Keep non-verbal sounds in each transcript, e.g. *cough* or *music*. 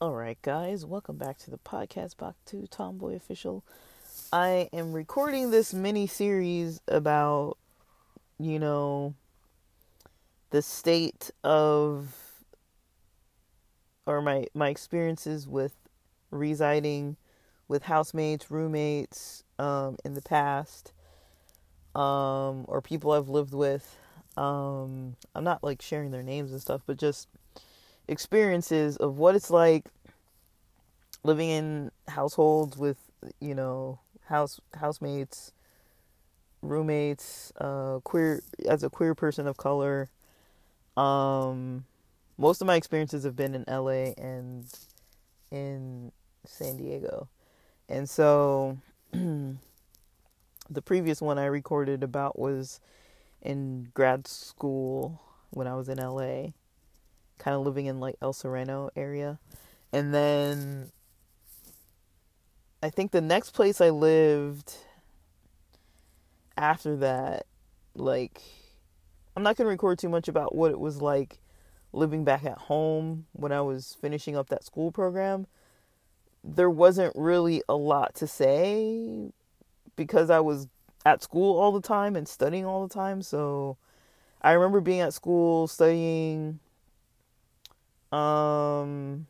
Alright, guys, welcome back to the podcast, back to Tomboy Official. I am recording this mini series about, you know, the state of or my my experiences with residing with housemates, roommates um, in the past, um, or people I've lived with. Um, I'm not like sharing their names and stuff, but just experiences of what it's like living in households with you know house housemates, roommates, uh, queer as a queer person of color. Um, most of my experiences have been in LA and in San Diego. And so *clears throat* the previous one I recorded about was in grad school when I was in LA, kind of living in like El Sereno area. And then I think the next place I lived after that, like, I'm not going to record too much about what it was like living back at home when I was finishing up that school program, there wasn't really a lot to say because I was at school all the time and studying all the time. So I remember being at school studying um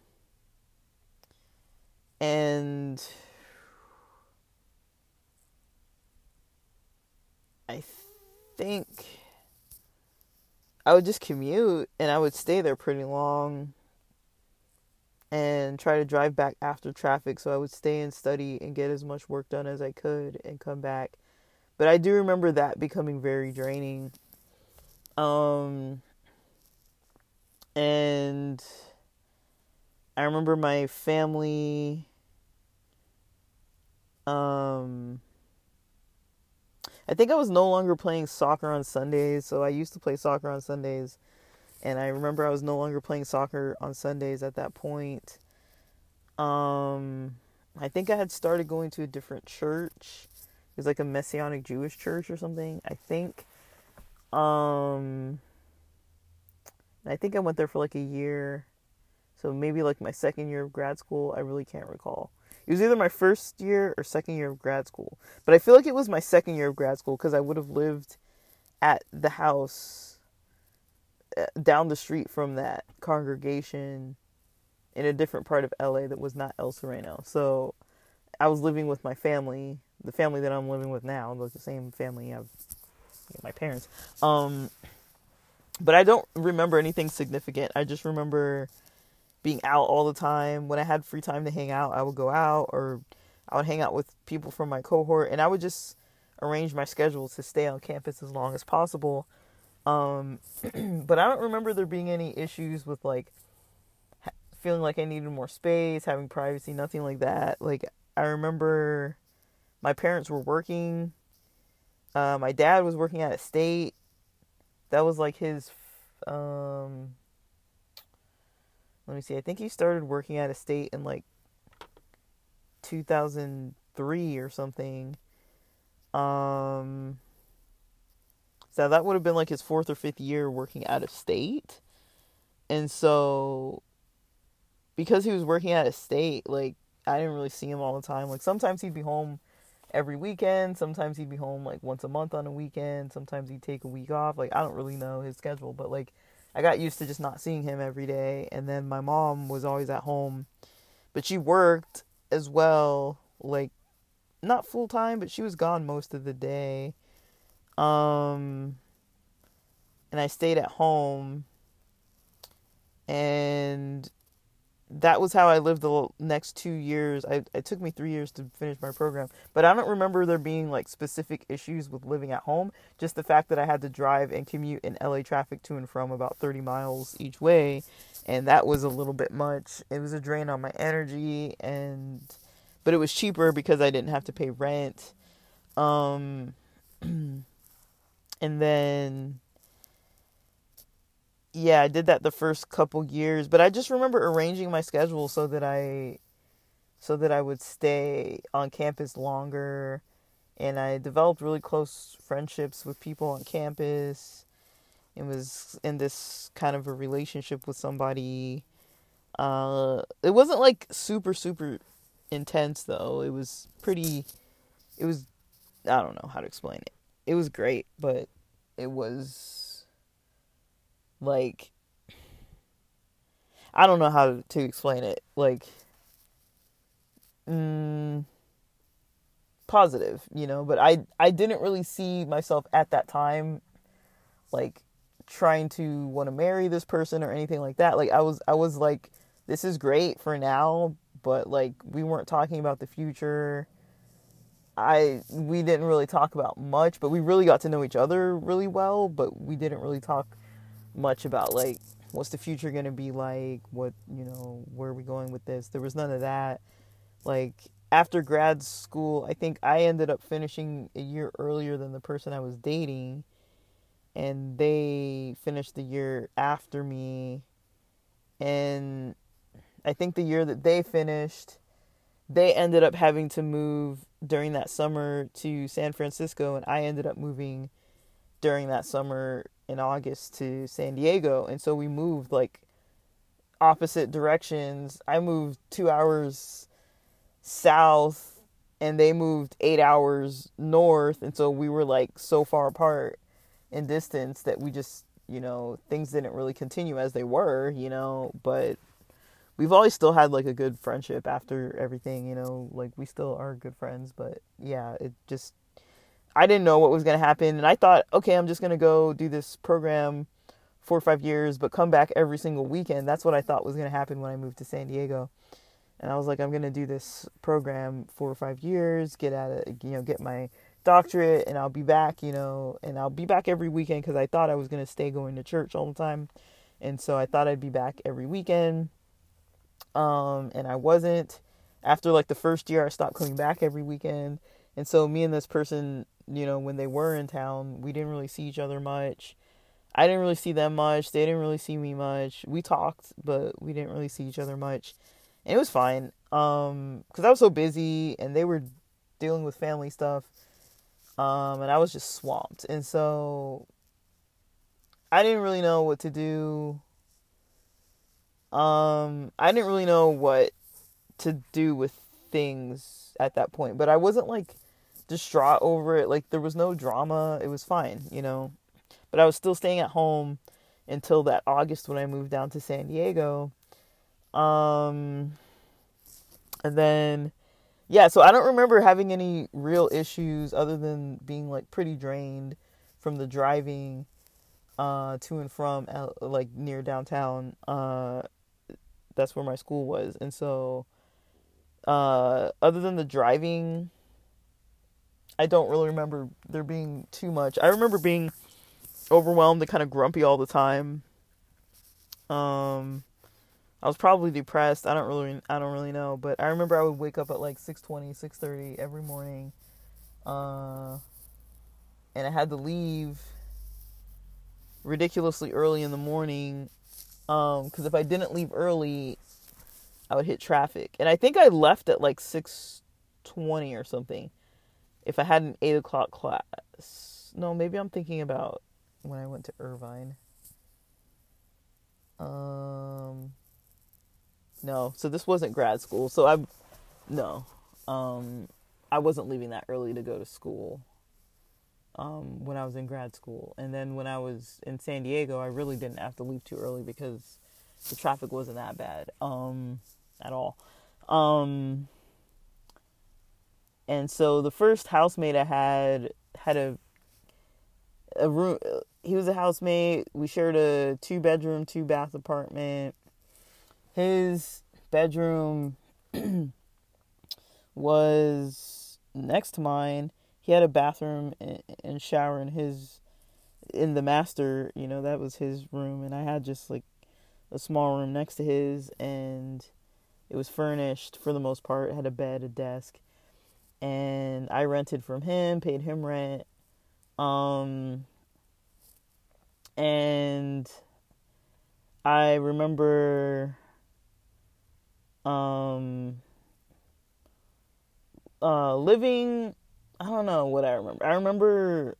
and I think I would just commute and I would stay there pretty long and try to drive back after traffic so I would stay and study and get as much work done as I could and come back. But I do remember that becoming very draining. Um and I remember my family um I think I was no longer playing soccer on Sundays. So I used to play soccer on Sundays. And I remember I was no longer playing soccer on Sundays at that point. Um, I think I had started going to a different church. It was like a Messianic Jewish church or something, I think. Um, I think I went there for like a year. So maybe like my second year of grad school. I really can't recall. It was either my first year or second year of grad school. But I feel like it was my second year of grad school because I would have lived at the house down the street from that congregation in a different part of LA that was not El Sereno. So I was living with my family, the family that I'm living with now, the same family of my parents. Um, but I don't remember anything significant. I just remember being out all the time. When I had free time to hang out, I would go out or I would hang out with people from my cohort and I would just arrange my schedule to stay on campus as long as possible. Um, *clears throat* but I don't remember there being any issues with like feeling like I needed more space, having privacy, nothing like that. Like I remember my parents were working. Uh, my dad was working at a state. That was like his um, let me see. I think he started working at a state in like 2003 or something. Um, so that would have been like his fourth or fifth year working out of state. And so, because he was working out of state, like, I didn't really see him all the time. Like, sometimes he'd be home every weekend. Sometimes he'd be home like once a month on a weekend. Sometimes he'd take a week off. Like, I don't really know his schedule, but like, I got used to just not seeing him every day. And then my mom was always at home, but she worked as well, like not full time, but she was gone most of the day. Um, and I stayed at home. And that was how I lived the next two years. I, it took me three years to finish my program, but I don't remember there being like specific issues with living at home. Just the fact that I had to drive and commute in LA traffic to and from about 30 miles each way, and that was a little bit much. It was a drain on my energy, and but it was cheaper because I didn't have to pay rent. Um, *clears throat* and then yeah, I did that the first couple years, but I just remember arranging my schedule so that I so that I would stay on campus longer and I developed really close friendships with people on campus. It was in this kind of a relationship with somebody. Uh, it wasn't like super super intense though. It was pretty. It was. I don't know how to explain it. It was great, but it was like I don't know how to explain it. Like, mm, positive, you know. But I I didn't really see myself at that time, like trying to want to marry this person or anything like that. Like I was I was like, this is great for now, but like we weren't talking about the future. I we didn't really talk about much, but we really got to know each other really well, but we didn't really talk much about like what's the future going to be like, what, you know, where are we going with this? There was none of that. Like after grad school, I think I ended up finishing a year earlier than the person I was dating and they finished the year after me and I think the year that they finished they ended up having to move during that summer to San Francisco, and I ended up moving during that summer in August to San Diego. And so we moved like opposite directions. I moved two hours south, and they moved eight hours north. And so we were like so far apart in distance that we just, you know, things didn't really continue as they were, you know, but we've always still had like a good friendship after everything, you know, like we still are good friends, but yeah, it just I didn't know what was going to happen and I thought, okay, I'm just going to go do this program 4 or 5 years but come back every single weekend. That's what I thought was going to happen when I moved to San Diego. And I was like, I'm going to do this program 4 or 5 years, get out of, you know, get my doctorate and I'll be back, you know, and I'll be back every weekend cuz I thought I was going to stay going to church all the time. And so I thought I'd be back every weekend um, and I wasn't. After like the first year, I stopped coming back every weekend, and so me and this person, you know, when they were in town, we didn't really see each other much. I didn't really see them much. They didn't really see me much. We talked, but we didn't really see each other much, and it was fine. Um, because I was so busy, and they were dealing with family stuff, um, and I was just swamped, and so I didn't really know what to do um, I didn't really know what to do with things at that point, but I wasn't like distraught over it. Like there was no drama. It was fine, you know. But I was still staying at home until that August when I moved down to San Diego. Um and then yeah, so I don't remember having any real issues other than being like pretty drained from the driving uh to and from like near downtown uh that's where my school was. And so uh, other than the driving, I don't really remember there being too much. I remember being overwhelmed and kind of grumpy all the time. Um, I was probably depressed. I don't really, I don't really know, but I remember I would wake up at like 6:20, 6:30 every morning, uh, and I had to leave ridiculously early in the morning um, because if I didn't leave early, I would hit traffic. And I think I left at like six twenty or something. If I had an eight o'clock class, no, maybe I'm thinking about when I went to Irvine. Um, no, so this wasn't grad school. So I'm, no, um, I wasn't leaving that early to go to school um, when I was in grad school. And then when I was in San Diego, I really didn't have to leave too early because the traffic wasn't that bad um, at all. Um, and so the first housemate I had had a a room. He was a housemate. We shared a two bedroom, two bath apartment. His bedroom *clears throat* was next to mine he had a bathroom and shower in his in the master you know that was his room. And i had just like a small room next to his and it was furnished for the most part. It had a bed a desk and i rented from him paid him rent. Um and i remember um uh living I don't know what I remember. I remember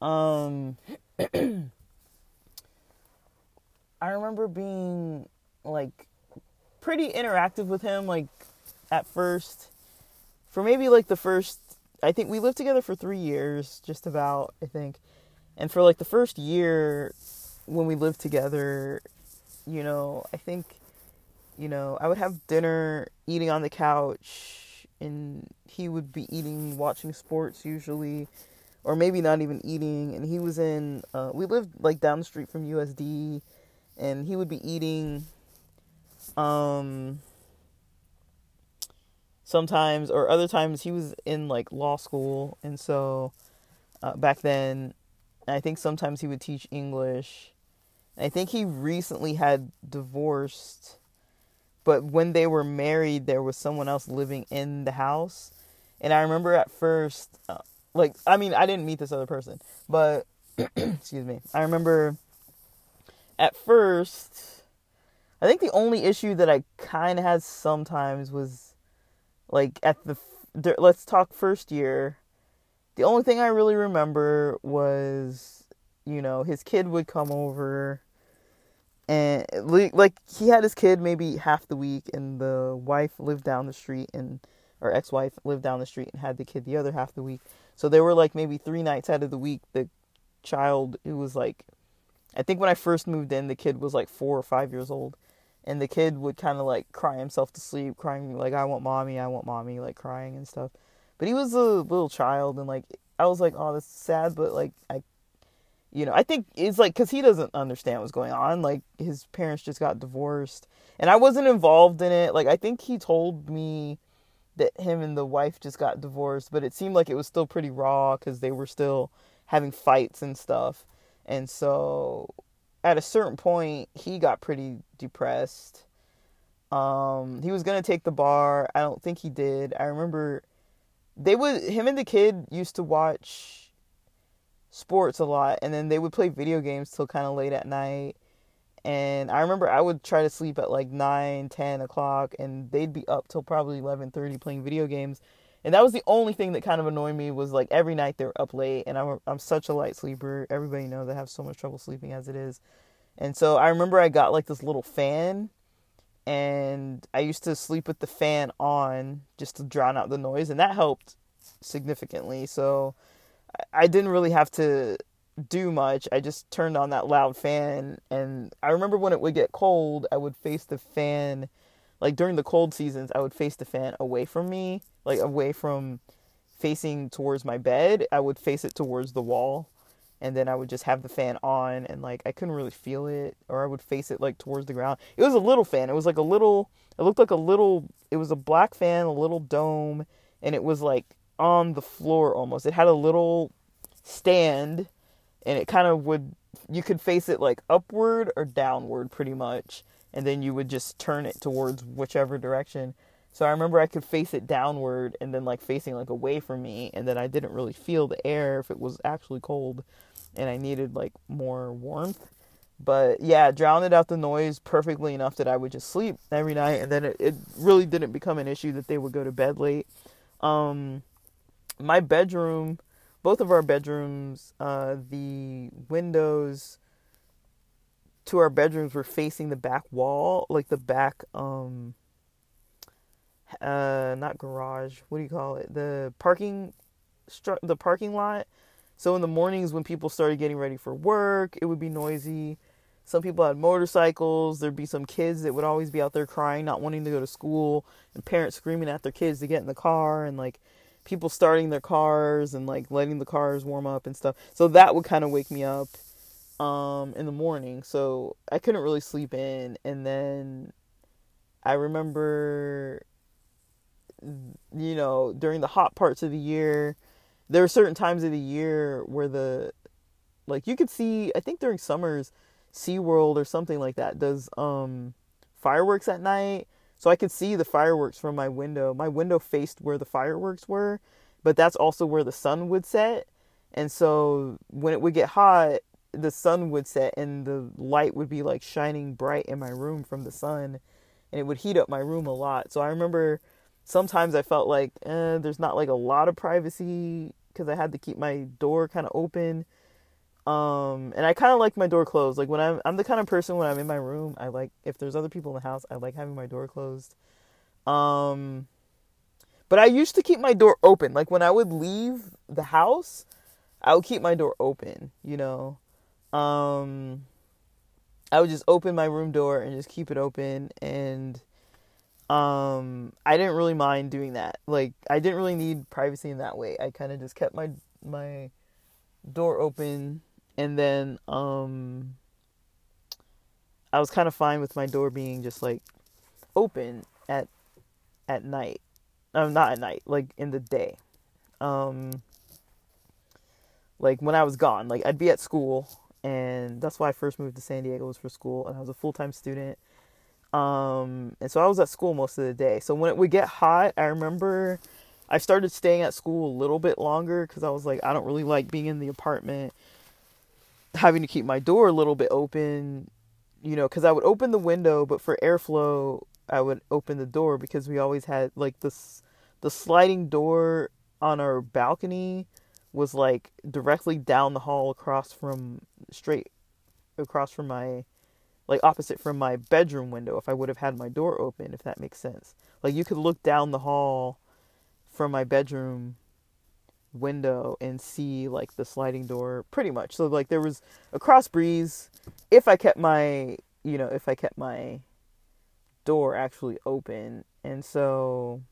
um *clears throat* I remember being like pretty interactive with him like at first for maybe like the first I think we lived together for 3 years just about I think and for like the first year when we lived together you know I think you know I would have dinner eating on the couch and he would be eating watching sports usually or maybe not even eating and he was in uh, we lived like down the street from USD and he would be eating um sometimes or other times he was in like law school and so uh, back then I think sometimes he would teach English. I think he recently had divorced, but when they were married, there was someone else living in the house. And I remember at first, uh, like, I mean, I didn't meet this other person, but *clears throat* excuse me. I remember at first, I think the only issue that I kind of had sometimes was like at the let's talk first year. The only thing I really remember was, you know, his kid would come over and like he had his kid maybe half the week and the wife lived down the street and or ex-wife lived down the street and had the kid the other half the week. So there were like maybe 3 nights out of the week the child who was like I think when I first moved in the kid was like 4 or 5 years old and the kid would kind of like cry himself to sleep, crying like I want mommy, I want mommy, like crying and stuff. But he was a little child, and like I was like, oh, that's sad, but like I, you know, I think it's like because he doesn't understand what's going on. Like his parents just got divorced, and I wasn't involved in it. Like I think he told me that him and the wife just got divorced, but it seemed like it was still pretty raw because they were still having fights and stuff. And so at a certain point he got pretty depressed. Um, he was gonna take the bar. I don't think he did. I remember they would him and the kid used to watch sports a lot, and then they would play video games till kind of late at night. And I remember I would try to sleep at like 9, 10 o'clock, and they'd be up till probably 11:30 playing video games. And that was the only thing that kind of annoyed me was like every night they're up late, and I'm I'm such a light sleeper. Everybody knows I have so much trouble sleeping as it is. And so I remember I got like this little fan and I used to sleep with the fan on just to drown out the noise and that helped significantly. So I didn't really have to do much. I just turned on that loud fan and I remember when it would get cold, I would face the fan like during the cold seasons, I would face the fan away from me, like away from facing towards my bed. I would face it towards the wall and then I would just have the fan on and like I couldn't really feel it or I would face it like towards the ground. It was a little fan. It was like a little it looked like a little it was a black fan, a little dome and it was like on the floor almost. It had a little stand and it kind of would you could face it like upward or downward pretty much and then you would just turn it towards whichever direction. So I remember I could face it downward and then like facing like away from me and then I didn't really feel the air if it was actually cold and I needed like more warmth. But yeah, drowned out the noise perfectly enough that I would just sleep every night, and then it, it really didn't become an issue that they would go to bed late. Um, my bedroom, both of our bedrooms, uh, the windows to our bedrooms were facing the back wall, like the back, um, uh, not garage. What do you call it? The parking, the parking lot so in the mornings when people started getting ready for work, it would be noisy. Some people had motorcycles. There'd be some kids that would always be out there crying, not wanting to go to school, and parents screaming at their kids to get in the car, and like people starting their cars and like letting the cars warm up and stuff. So that would kind of wake me up um, in the morning. So I couldn't really sleep in. And then I remember, you know, during the hot parts of the year, there are certain times of the year where the like you could see I think during summers SeaWorld or something like that does um fireworks at night. So I could see the fireworks from my window. My window faced where the fireworks were, but that's also where the sun would set. And so when it would get hot, the sun would set and the light would be like shining bright in my room from the sun and it would heat up my room a lot. So I remember sometimes I felt like eh, there's not like a lot of privacy because I had to keep my door kind of open. Um, and I kind of like my door closed. Like when I'm, I'm the kind of person when I'm in my room, I like if there's other people in the house, I like having my door closed. Um, but I used to keep my door open. Like when I would leave the house, I would keep my door open. You know, um, I would just open my room door and just keep it open and um I didn't really mind doing that. Like I didn't really need privacy in that way. I kind of just kept my my door open and then um I was kind of fine with my door being just like open at at night. Um not at night, like in the day. Um like when I was gone, like I'd be at school and that's why I first moved to San Diego was for school and I was a full-time student um, and so I was at school most of the day. So when it would get hot, I remember I started staying at school a little bit longer because I was like, I don't really like being in the apartment, having to keep my door a little bit open, you know, because I would open the window, but for airflow, I would open the door because we always had like this, the sliding door on our balcony was like directly down the hall across from straight across from my like opposite from my bedroom window if I would have had my door open, if that makes sense. Like you could look down the hall from my bedroom window and see like the sliding door pretty much. So like there was a cross breeze if I kept my, you know, if I kept my door actually open. And so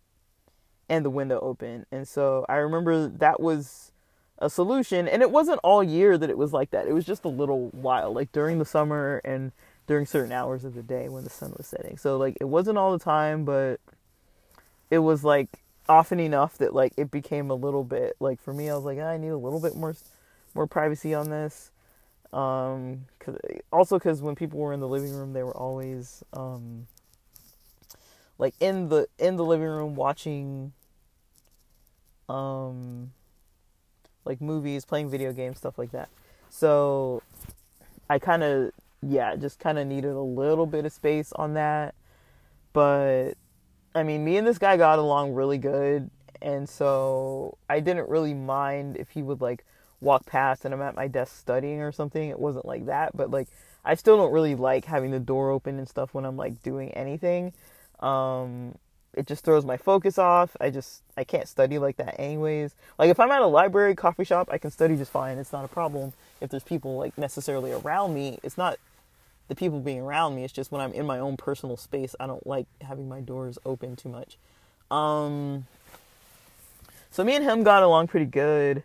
and the window open. And so I remember that was a solution and it wasn't all year that it was like that. It was just a little while like during the summer and during certain hours of the day when the sun was setting. So like it wasn't all the time, but it was like often enough that like it became a little bit like for me I was like I need a little bit more more privacy on this. Um cuz also cuz when people were in the living room they were always um like in the in the living room watching um like movies, playing video games, stuff like that. So I kind of yeah, just kind of needed a little bit of space on that. But I mean, me and this guy got along really good. And so I didn't really mind if he would like walk past and I'm at my desk studying or something. It wasn't like that. But like, I still don't really like having the door open and stuff when I'm like doing anything. Um, it just throws my focus off. I just I can't study like that anyways. Like if I'm at a library, coffee shop, I can study just fine. It's not a problem. If there's people like necessarily around me, it's not the people being around me. It's just when I'm in my own personal space, I don't like having my doors open too much. Um, so me and him got along pretty good.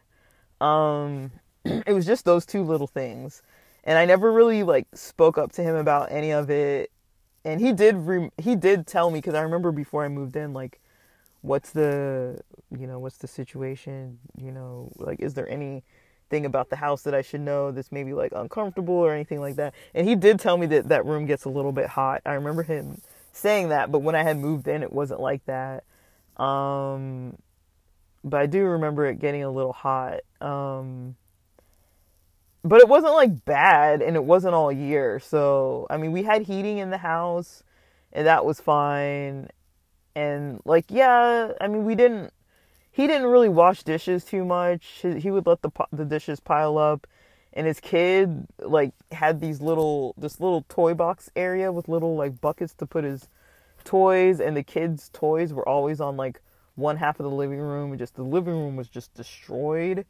Um, *clears throat* it was just those two little things, and I never really like spoke up to him about any of it. And he did re- he did tell me because I remember before I moved in, like, what's the you know what's the situation? You know, like, is there any thing about the house that I should know that's maybe like uncomfortable or anything like that. And he did tell me that that room gets a little bit hot. I remember him saying that, but when I had moved in, it wasn't like that. Um, but I do remember it getting a little hot. Um, but it wasn't like bad and it wasn't all year. So, I mean, we had heating in the house and that was fine. And like, yeah, I mean, we didn't he didn't really wash dishes too much. He would let the the dishes pile up, and his kid like had these little this little toy box area with little like buckets to put his toys, and the kids' toys were always on like one half of the living room. And Just the living room was just destroyed.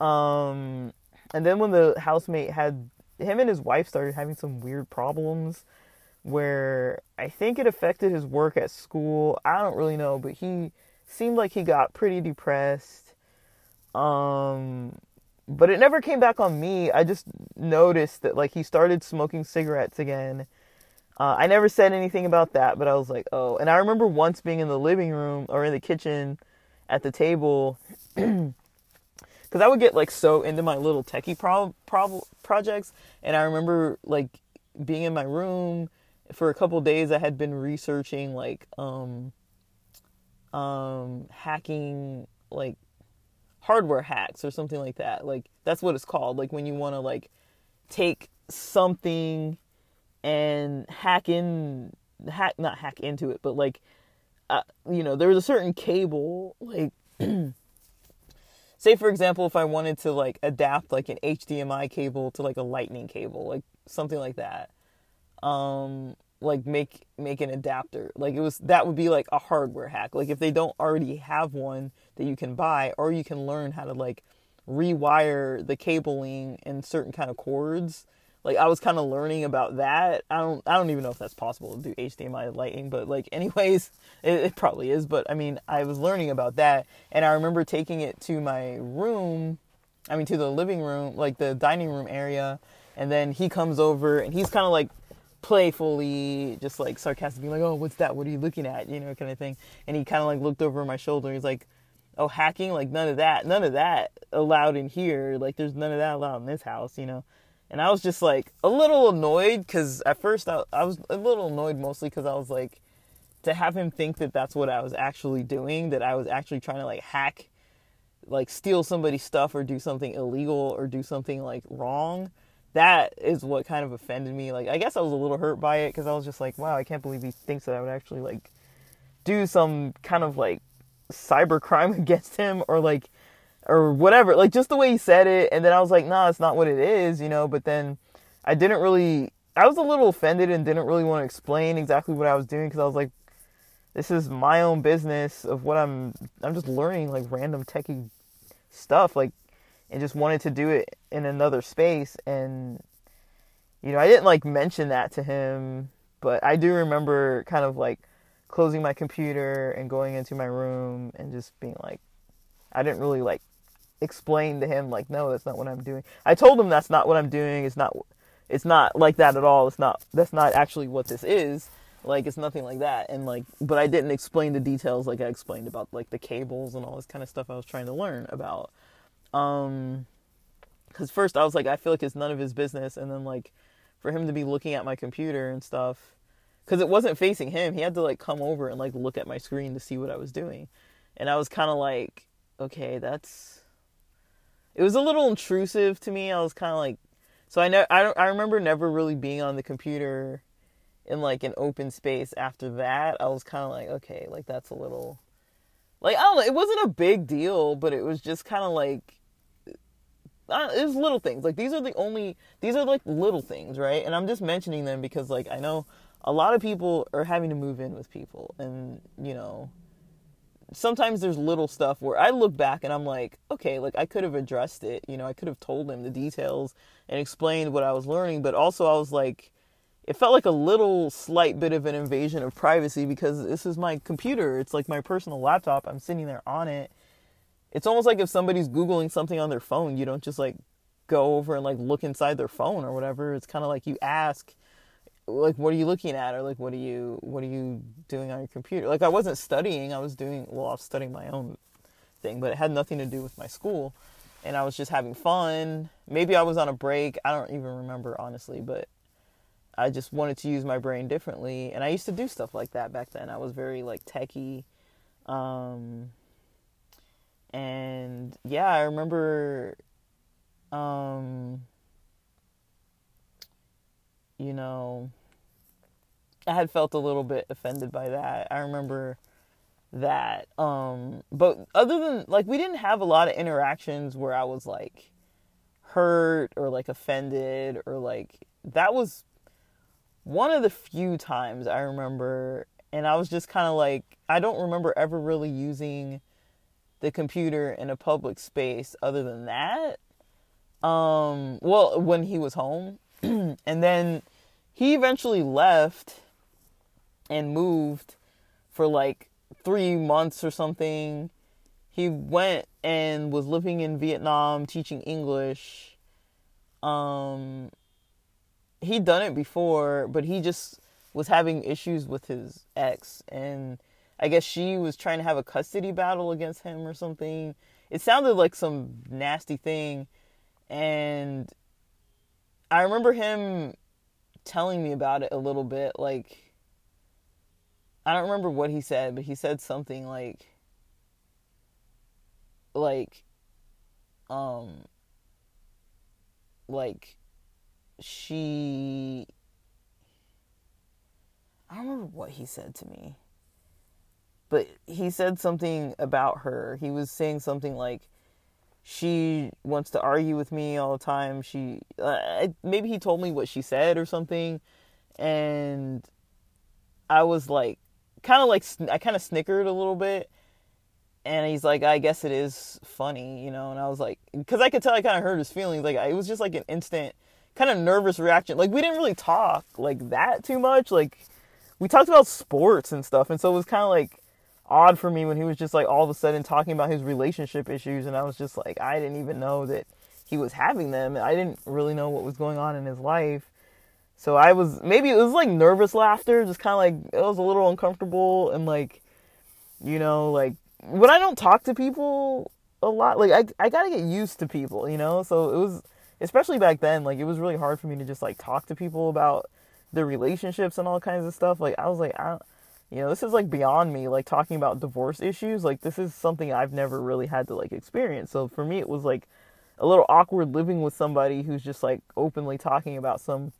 Um, and then when the housemate had him and his wife started having some weird problems where I think it affected his work at school. I don't really know, but he seemed like he got pretty depressed. Um, but it never came back on me. I just noticed that like he started smoking cigarettes again. Uh, I never said anything about that, but I was like, oh. And I remember once being in the living room or in the kitchen at the table, *clears throat* because I would get like so into my little techie pro-, pro- projects, and I remember like being in my room for a couple days. I had been researching like um, um, hacking like hardware hacks or something like that. Like that's what it's called. Like when you want to like take something and hack in hack not hack into it, but like uh, you know, there was a certain cable, like, *clears throat* say for example, if I wanted to like adapt like an HDMI cable to like a lightning cable, like something like that, um, like make make an adapter, like it was that would be like a hardware hack. Like if they don't already have one that you can buy, or you can learn how to like rewire the cabling and certain kind of cords like I was kind of learning about that. I don't I don't even know if that's possible to do HDMI Lightning, but like *laughs* anyways, it, it, probably is. But I mean, I was learning about that, and I remember taking it to my room. I mean, to the living room, like the dining room area, and then he comes over and he's kind of like playfully, just like sarcastically, like, "Oh, what's that? What are you looking at?" You know, kind of thing. And he kind of like looked over my shoulder. He's like, "Oh, hacking? Like none of that. None of that allowed in here. Like there's none of that allowed in this house." You know and I was just like a little annoyed because at first I, I was a little annoyed mostly because I was like, to have him think that that's what I was actually doing, that I was actually trying to like hack, like steal somebody's stuff or do something illegal or do something like wrong. That is what kind of offended me. Like, I guess I was a little hurt by it because I was just like, wow, I can't believe he thinks that I would actually like do some kind of like cyber crime *laughs* against him or like or whatever. Like just the way he said it, and then I was like, nah, it's not what it is, you know. But then I didn't really. I was a little offended and didn't really want to explain exactly what I was doing because I was like, this is my own business of what I'm. I'm just learning like random techie stuff, like, and just wanted to do it in another space. And you know, I didn't like mention that to him, but I do remember kind of like closing my computer and going into my room and just being like, I didn't really like explain to him like no that's not what i'm doing. I told him that's not what i'm doing. It's not it's not like that at all. It's not that's not actually what this is. Like it's nothing like that. And like but i didn't explain the details like i explained about like the cables and all this kind of stuff i was trying to learn about um because first i was like i feel like it's none of his business and then like for him to be looking at my computer and stuff because it wasn't facing him he had to like come over and like look at my screen to see what i was doing and i was kind of like okay that's it was a little intrusive to me. I was kind of like, so I know I don't I remember never really being on the computer in like an open space after that. I was kind of like, okay, like that's a little like I don't know. It wasn't a big deal, but it was just kind of like Uh, it was little things. Like these are the only these are like little things, right? And I'm just mentioning them because like I know a lot of people are having to move in with people, and you know sometimes there's little stuff where I look back and I'm like, okay, like I could have addressed it. You know, I could have told them the details and explained what I was learning, but also I was like, it felt like a little slight bit of an invasion of privacy because this is my computer. It's like my personal laptop. I'm sitting there on it. It's almost like if somebody's Googling something on their phone, you don't just like go over and like look inside their phone or whatever. It's kind of like you ask like what are you looking at? Or like what are you what are you doing on your computer? Like i wasn't studying. I was doing well i was studying my own thing but it had nothing to do with my school. And i was just having fun. Maybe i was on a break. I don't even remember honestly but i just wanted to use my brain differently. And i used to do stuff like that back then. I was very like techie. Um and yeah i remember um you know I had felt a little bit offended by that. I remember that. Um, but other than like we didn't have a lot of interactions where I was like hurt or like offended or like that was one of the few times I remember and I was just kind of like I don't remember ever really using the computer in a public space other than that. Um, well, when he was home *clears throat* and then he eventually left and moved for like three months or something. He went and was living in Vietnam teaching English. Um, he'd done it before, but he just was having issues with his ex, and I guess she was trying to have a custody battle against him or something. It sounded like some nasty thing, and I remember him telling me about it a little bit, like I don't remember what he said, but he said something like like um like she I don't remember what he said to me. But he said something about her. He was saying something like she wants to argue with me all the time. She uh, maybe he told me what she said or something and I was like kind of like I kind of snickered a little bit and he's like I guess it is funny, you know, and I was like cuz I could tell I kind of hurt his feelings like it was just like an instant kind of nervous reaction. Like we didn't really talk like that too much. Like we talked about sports and stuff and so it was kind of like odd for me when he was just like all of a sudden talking about his relationship issues and I was just like I didn't even know that he was having them. I didn't really know what was going on in his life. So I was maybe it was like nervous laughter, just kind of like it was a little uncomfortable and like you know, like when I don't talk to people a lot, like I I got to get used to people, you know? So it was especially back then, like it was really hard for me to just like talk to people about their relationships and all kinds of stuff. Like I was like I you know, this is like beyond me, like talking about divorce issues. Like this is something I've never really had to like experience. So for me, it was like a little awkward living with somebody who's just like openly talking about some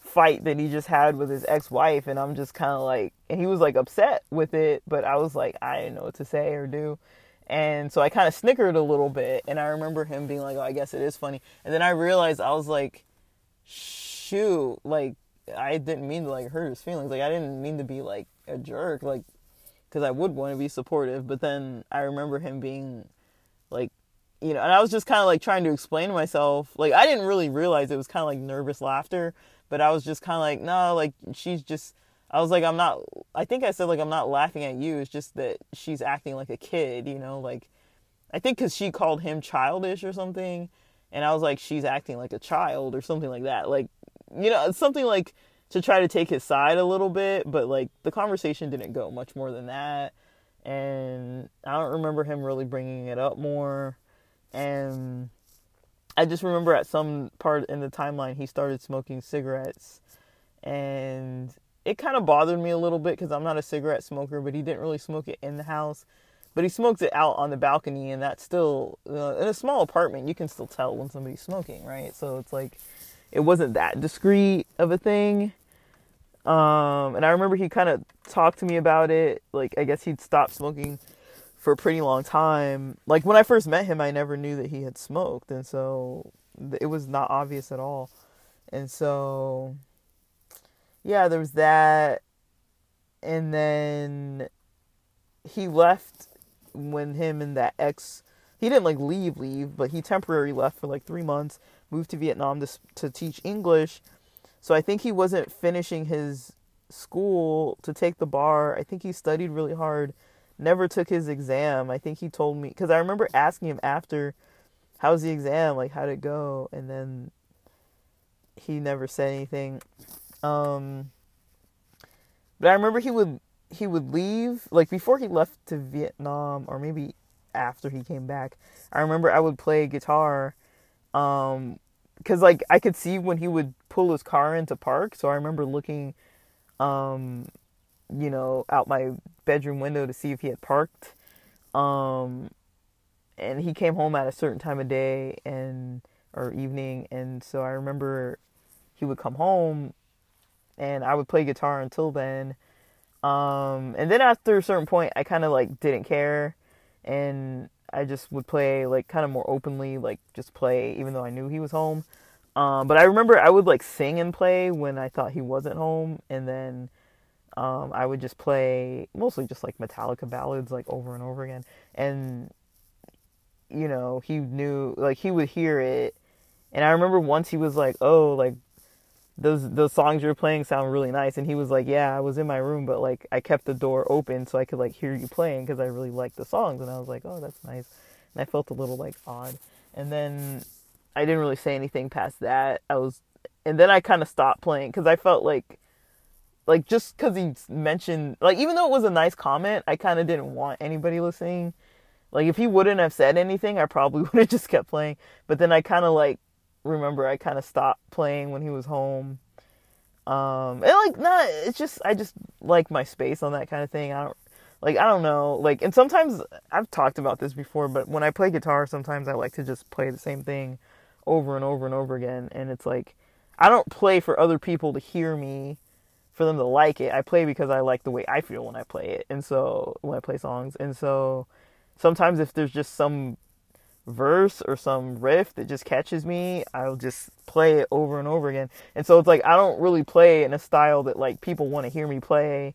fight that he just had with his ex-wife and I'm just kind of like and he was like upset with it, but I was like I didn't know what to say or do. And so I kind of snickered a little bit and I remember him being like, "Oh, I guess it is funny." And then I realized I was like, "Shoot, like I didn't mean to like hurt his feelings. Like I didn't mean to be like a jerk, like because I would want to be supportive. But then I remember him being like, you know, and I was just kind of like trying to explain to myself. Like I didn't really realize it was kind of like nervous laughter, but I was just kind of like, no, like she's just. I was like, I'm not. I think I said like I'm not laughing at you. It's just that she's acting like a kid, you know, like. I think because she called him childish or something, and I was like, she's acting like a child or something like that. Like, you know, something like to try to take his side a little bit, but like the conversation didn't go much more than that. And I don't remember him really bringing it up more. And I just remember at some part in the timeline he started smoking cigarettes. And it kind of bothered me a little bit because I'm not a cigarette smoker, but he didn't really smoke it in the house. But he smokes it out on the balcony, and that's still, uh, in a small apartment, you can still tell when somebody's smoking, right? So it's like, it wasn't that discreet of a thing. Um, and I remember he kind of talked to me about it. Like, I guess he'd stopped smoking for a pretty long time. Like, when I first met him, I never knew that he had smoked. And so it was not obvious at all. And so, yeah, there was that. And then he left when him and that ex, he didn't like leave, leave, but he temporarily left for like three months, moved to Vietnam to, to teach English so I think he wasn't finishing his school to take the bar. I think he studied really hard, never took his exam. I think he told me because I remember asking him after, "How's the exam? Like, how'd it go?" And then he never said anything. Um, but I remember he would he would leave like before he left to Vietnam or maybe after he came back. I remember I would play guitar um because like I could see when he would pull his car into park. So I remember looking, um, you know, out my bedroom window to see if he had parked. Um, and he came home at a certain time of day and or evening, and so I remember he would come home, and I would play guitar until then. Um, and then after a certain point, I kind of like didn't care, and I just would play like kind of more openly, like just play even though I knew he was home. Um, but I remember I would like sing and play when I thought he wasn't home, and then um, I would just play mostly just like Metallica ballads like over and over again. And you know, he knew like he would hear it, and I remember once he was like, "Oh, like those those songs you're playing sound really nice," and he was like, "Yeah, I was in my room, but like I kept the door open so I could like hear you playing because I really liked the songs." And I was like, "Oh, that's nice," and I felt a little like odd. And then I didn't really say anything past that. I was, and then I kind of stopped playing because I felt like, like just because he mentioned, like even though it was a nice comment, I kind of didn't want anybody listening. Like if he wouldn't have said anything, I probably *laughs* would have just kept playing. But then I kind of like remember I kind of stopped playing when he was home. Um, and like not, it's just I just like my space on that kind of thing. I don't like I don't know, like and sometimes I've talked about this before, but when I play guitar, sometimes I like to just play the same thing over and over and over again. And it's like, I don't play for other people to hear me for them to like it. I play because I like the way I feel when I play it. And so when I play songs. And so sometimes if there's just some verse or some riff that just catches me, I'll just play it over and over again. And so it's like I don't really play in a style that like people want to hear me play.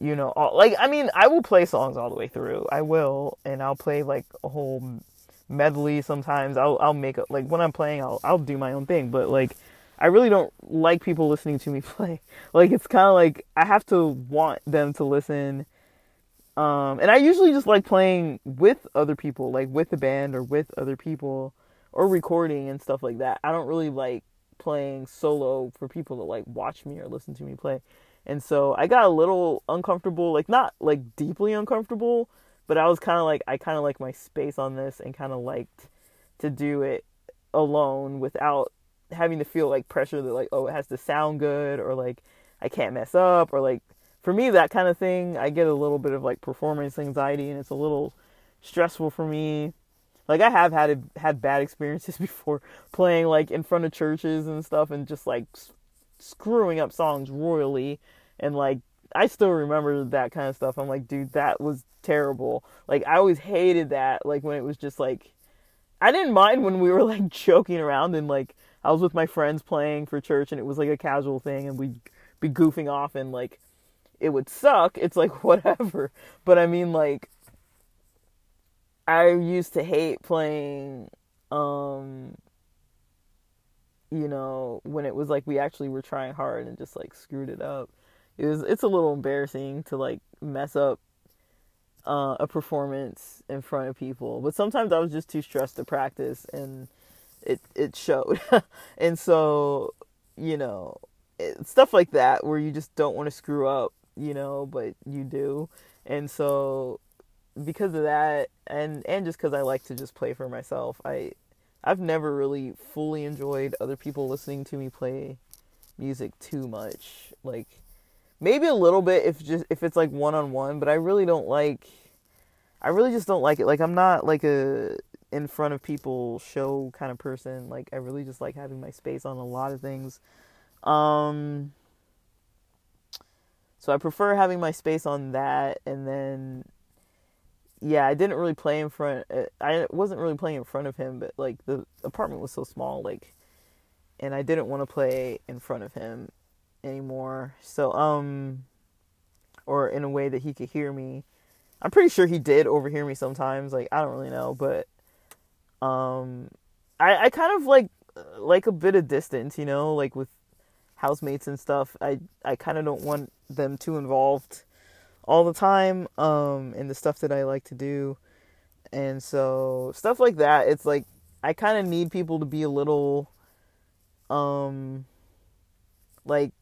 You know, all, like I mean, I will play songs all the way through. I will, and I'll play like a whole medley sometimes. I'll I'll make a, like when I'm playing, I'll I'll do my own thing, but like I really don't like people listening to me *laughs* play. Like it's kind of like I have to want them to listen um, and I usually just like playing with other people, like with the band or with other people or recording and stuff like that. I don't really like playing solo for people to like watch me or listen to me play. And so I got a little uncomfortable, like not like deeply uncomfortable, but I was kind of like I kind of like my space on this and kind of liked to do it alone without having to feel like pressure that like oh it has to sound good or like I can't mess up or like for me, that kind of thing, I get a little bit of like performance anxiety, and it's a little stressful for me. Like I have had a, had bad experiences *laughs* before playing like in front of churches and stuff, and just like screwing up songs royally, and like I still remember that kind of stuff. I'm like, dude, that was terrible. Like I always hated that. Like when it was just like, I didn't mind when we were like *laughs* joking around and like I was with my friends playing for church, and it was like a casual thing, and we'd be goofing off and like it would suck. It's like *laughs* whatever. But I mean like I used to hate playing um you know, when it was like we actually were trying hard and just like screwed it up. It was it's a little embarrassing to like mess up uh, a performance in front of people. But sometimes I was just too stressed to practice and it it showed. *laughs* and so, you know, it, stuff like that where you just don't want to screw up you know, but you do. And so because of that and and just cuz I like to just play for myself, I I've never really fully enjoyed other people listening to me play music too much. Like maybe a little bit if just if it's like one on one, but I really don't like I really just don't like it. Like I'm not like a in front of people show kind of person. Like I really just like having my space on a lot of things. Um so I prefer having my space on that and then yeah, I didn't really play in front uh, I wasn't really playing in front of him, but like the apartment was so small like and I didn't want to play in front of him anymore. So um or in a way that he could hear me. I'm pretty sure he did overhear me sometimes, like I don't really know, but um I I kind of like like a bit of distance, you know, like with housemates and stuff. I I kind of don't want them too involved all the time um in the stuff that I like to do. And so stuff like that, it's like I kind of need people to be a little um like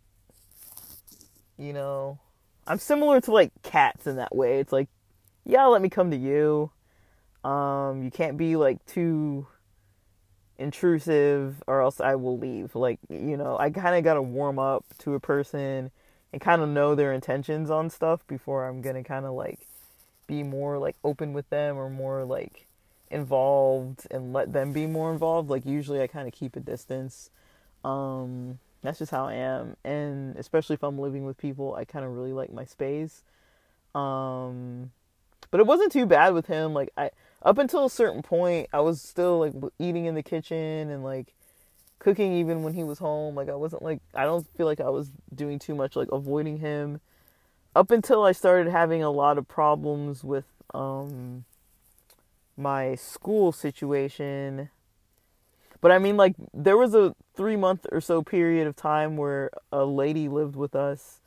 you know, I'm similar to like cats in that way. It's like yeah, let me come to you. Um you can't be like too intrusive or else I will leave. Like, you know, I kind of got to warm up to a person and kind of know their intentions on stuff before I'm going to kind of like be more like open with them or more like involved and let them be more involved. Like usually I kind of keep a distance. Um that's just how I am and especially if I'm living with people, I kind of really like my space. Um but it wasn't too bad with him like I up until a certain point, I was still like eating in the kitchen and like cooking even when he was home. Like I wasn't like I don't feel like I was doing too much like avoiding him. Up until I started having a lot of problems with um my school situation. But I mean like there was a 3 month or so period of time where a lady lived with us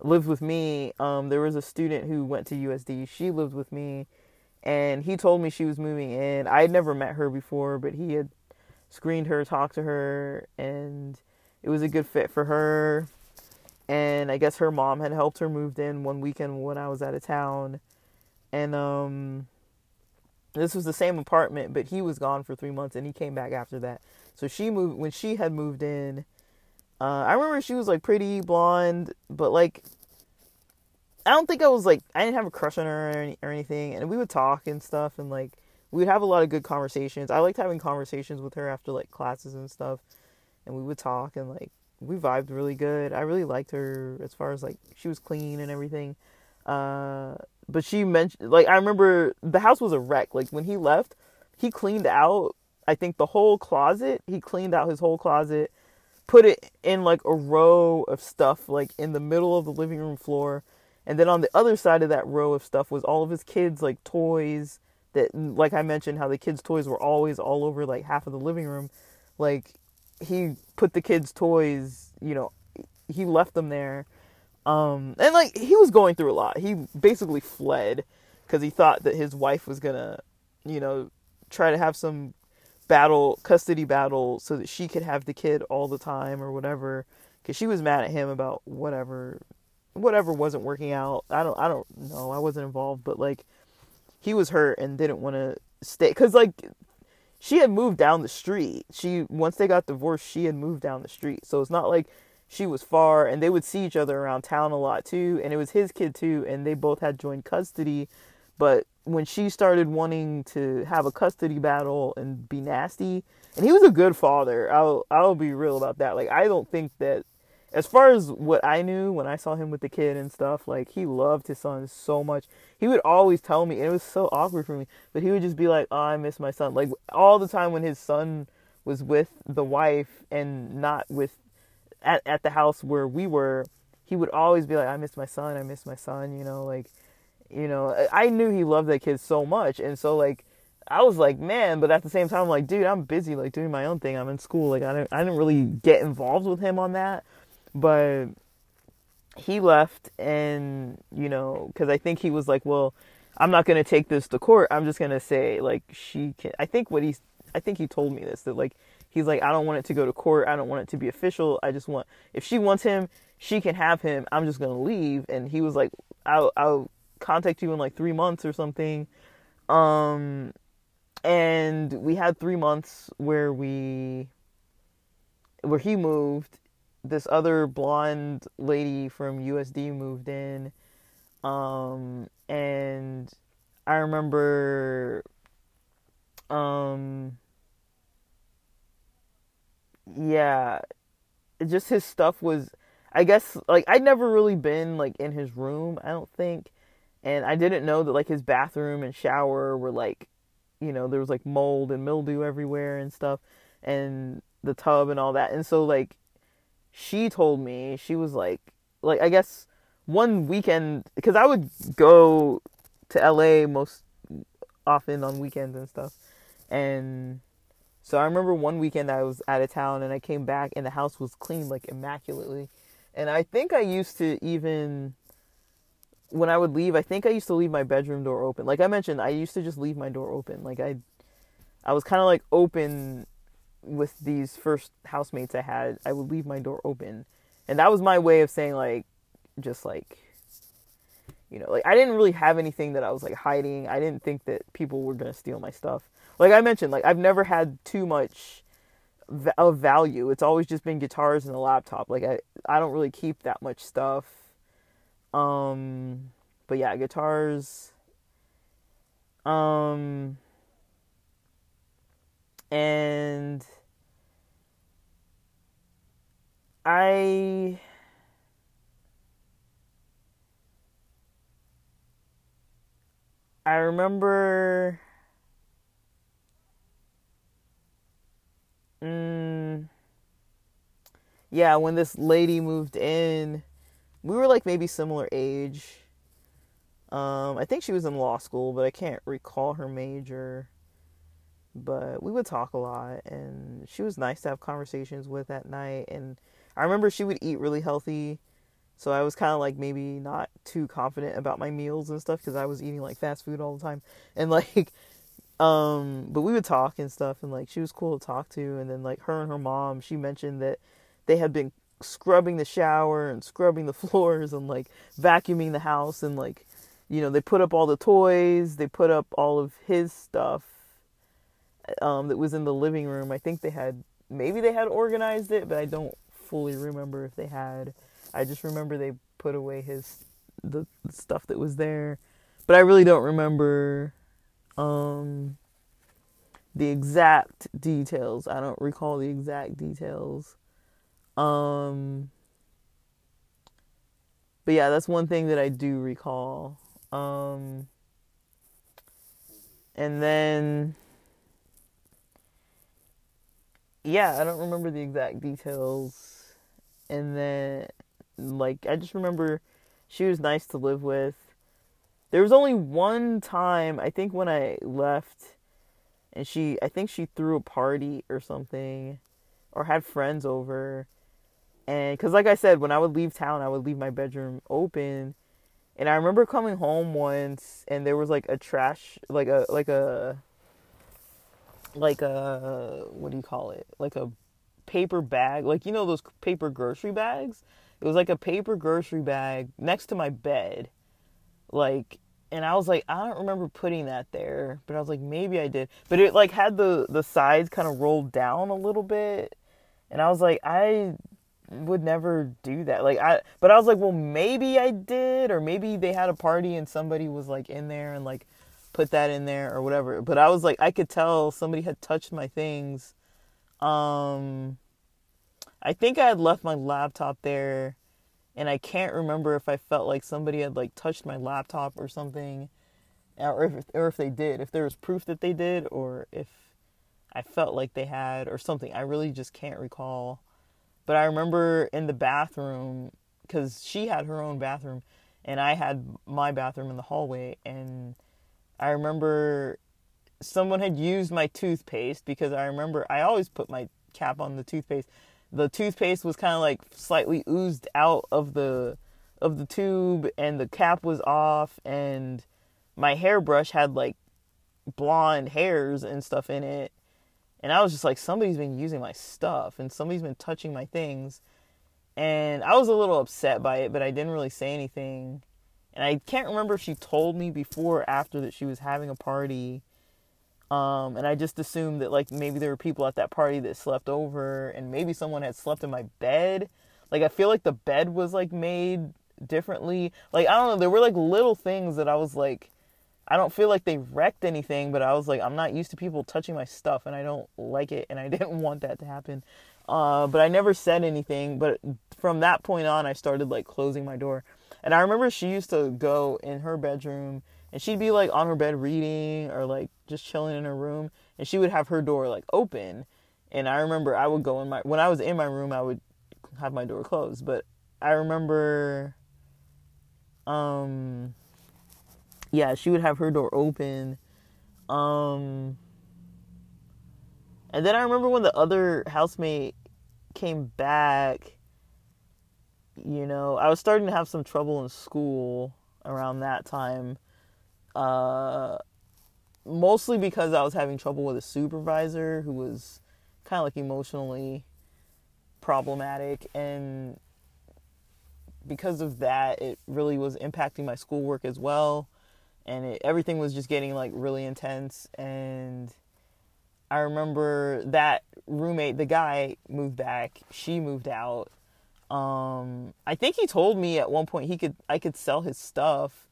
lived with me. Um there was a student who went to USD. She lived with me and he told me she was moving in. I had never met her before, but he had screened her, talked to her, and it was a good fit for her. And I guess her mom had helped her moved in one weekend when I was out of town. And um this was the same apartment, but he was gone for 3 months and he came back after that. So she moved when she had moved in. Uh, I remember she was like pretty blonde, but like I don't think I was like I didn't have a crush on her or, any, or anything, and we would talk and stuff, and like we'd have a lot of good conversations. I liked having conversations with her after like classes and stuff, and we would talk and like we vibed really good. I really liked her as far as like she was clean and everything. Uh, but she mentioned like I remember the house was a wreck. Like when he left, he cleaned out I think the whole closet. He cleaned out his whole closet, put it in like a row of stuff like in the middle of the living room floor. And then on the other side of that row of stuff was all of his kids like toys that like I mentioned how the kids toys were always all over like half of the living room. Like he put the kids toys, you know, he left them there um, and like he was going through a lot. He basically fled because he thought that his wife was gonna, you know, try to have some battle, custody battle, so that she could have the kid all the time or whatever. Because she was mad at him about whatever, whatever wasn't working out. I don't, I don't know. I wasn't involved, but like he was hurt and didn't want to stay because like she had moved down the street. She once they got divorced, she had moved down the street. So it's not like she was far and they would see each other around town a lot too and it was his kid too and they both had joint custody. But when she started wanting to have a custody battle and be nasty and he was a good father i'll i'll be real about that. Like i don't think that as far as what i knew when i saw him with the kid and stuff like he loved his son so much. He would always tell me and it was so awkward for me but he would just be like oh i miss my son. Like all the time when his son was with the wife and not with at, at the house where we were, he would always be like, I miss my son, I miss my son, you know, like, you know, I knew he loved that kid so much. And so, like, I was like, man, but at the same time, I'm like, dude, I'm busy, like, doing my own thing. I'm in school. Like, I didn't, I didn't really get involved with him on that. But he left, and, you know, because I think he was like, well, I'm not going to take this to court. I'm just going to say, like, she can. I think what he's, I think he told me this, that, like, He's like, I don't want it to go to court. I don't want it to be official. I just want, if she wants him, she can have him. I'm just going to leave. And he was like, I'll, I'll contact you in like three months or something. Um, and we had three months where we, where he moved. This other blonde lady from USD moved in. Um, and I remember, um, yeah, just his stuff was I guess like I'd never really been like in his room, I don't think. And I didn't know that like his bathroom and shower were like you know, there was like mold and mildew everywhere and stuff and the tub and all that. And so like she told me, she was like like I guess one weekend cuz I would go to LA most often on weekends and stuff. And so I remember one weekend I was out of town and I came back and the house was clean like immaculately. And I think I used to even when I would leave, I think I used to leave my bedroom door open. Like I mentioned, I used to just leave my door open. Like I I was kind of like open with these first housemates I had. I would leave my door open. And that was my way of saying like just like you know, like I didn't really have anything that I was like hiding. I didn't think that people were going to steal my stuff like I mentioned, like I've never had too much of value. It's always just been guitars and a laptop. Like I, I don't really keep that much stuff. Um, but yeah, guitars. Um, and I. I remember Mm, yeah, when this lady moved in, we were like maybe similar age. Um, I think she was in law school, but I can't recall her major. But we would talk a lot, and she was nice to have conversations with at night. And I remember she would eat really healthy, so I was kind of like maybe not too confident about my meals and stuff because I was eating like fast food all the time. And *laughs* like um, but we would talk and stuff, and like she was cool to talk to. And then like her and her mom, she mentioned that they had been scrubbing the shower and scrubbing the *laughs* floors and like vacuuming the house and like you know they put up all the toys, they put up all of his stuff um, that was in the living room. I think they had maybe they had organized it, but I don't fully remember if they had. I just remember they put away his the, the stuff that was there, but I really don't remember um, the exact details. I don't recall the exact details. Um, but yeah, that's one thing that I do recall. Um, and then, yeah, I don't remember the exact details. And then, like, I just remember she was nice to live with. There was only one time, I think, when I left, and she, I think she threw a party or something, or had friends over. And, because, like I said, when I would leave town, I would leave my bedroom open. And I remember coming home once, and there was like a trash, like a, like a, like a, what do you call it? Like a paper bag, like, you know, those paper grocery bags? It was like a paper grocery bag next to my bed. Like and I was like, I don't remember putting that there, but I was like, maybe I did. But it like had the the sides kind of rolled down a little bit, and I was like, I would never do that. Like I, but I was like, well, maybe I did, or maybe they had a party and somebody was like in there and like put that in there or whatever. But I was like, I could tell somebody had touched my things. Um, I think I had left my laptop there and I can't remember if I felt like somebody had like touched my laptop or something or if or if they did, if there was proof that they did or if I felt like they had or something. I really just can't recall. But I remember in the bathroom cuz she had her own bathroom and I had my bathroom in the hallway and I remember someone had used my toothpaste because I remember I always put my cap on the toothpaste the toothpaste was kind of like slightly oozed out of the of the tube and the cap was off and my hairbrush had like blonde hairs and stuff in it. And I was just like somebody's been using my stuff and somebody's been touching my things. And I was a little upset by it but I didn't really say anything. And I can't remember if she told me before or after that she was having a party um, and I just assumed that like maybe there were people at that party that slept over and maybe someone had slept in my bed. Like I feel like the bed was like made differently. Like I don't know, there were like little things that I was like I don't feel like they wrecked anything, but I was like I'm not used to people touching my stuff and I don't like it and I *laughs* didn't want that to happen. Uh, but I never said anything, but from that point on I started like closing my door. And I remember she used to go in her bedroom and she'd be like on her bed reading or like just chilling in her room and she would have her door like open. And i remember i would go in my when i was in my room i would have my door closed. But i remember um yeah she would have her door open. Um and then i remember when the other housemate came back you know i was starting to have some trouble in school around that time uh, mostly because I was having trouble with a supervisor who was kind of like emotionally problematic and because of that it really was impacting my schoolwork as well and it, everything was just getting like really intense and i remember that roommate the guy moved back. She moved out. Um, i think he told me at one point he could i could sell his stuff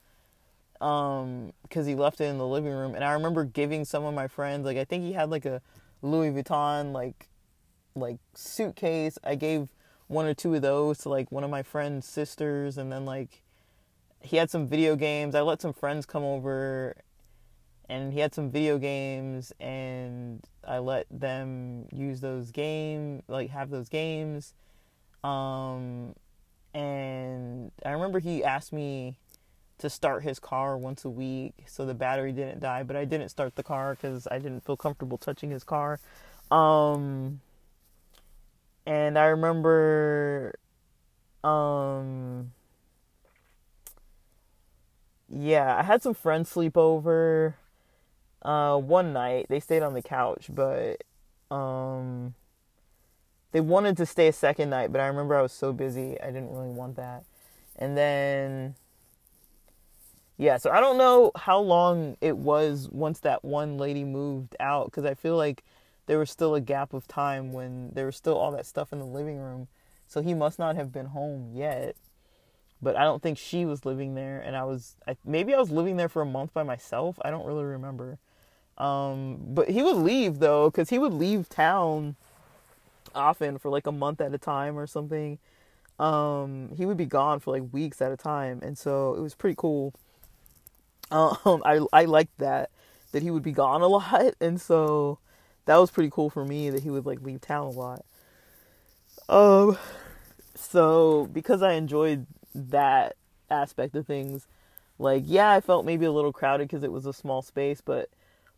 um because he left it in the living room. And i remember giving some of my friends like i think he had like a louis vuitton like like suitcase. I gave one or two of those to like one of my friend's sisters. And then like he had some video games. I let some friends come over and he had some video games and i let them use those game like have those games. Um and i remember he asked me to start his car once a week so the battery didn't die but i didn't start the car because i didn't feel comfortable touching his car. Um, and i remember um, yeah i had some friends sleep over uh, one night. They stayed on the couch but um, they wanted to stay a second night but i remember i was so busy i didn't really want that. And then yeah, so I don't know how long it was once that one lady moved out because I feel like there was still a gap of time when there was still all that stuff in the living room. So he must not have been home yet. But I don't think she was living there and I was I, maybe I was living there for a month by myself. I don't really remember. Um, but he would leave though cuz he would leave town often for like a month at a time or something. Um, he would be gone for like weeks at a time, and so it was pretty cool. Um, I I liked that that he would be gone a *laughs* lot, and so that was pretty cool for me that he would like leave town a lot. Um, so because I enjoyed that aspect of things, like yeah, I felt maybe a little crowded because it was a small space, but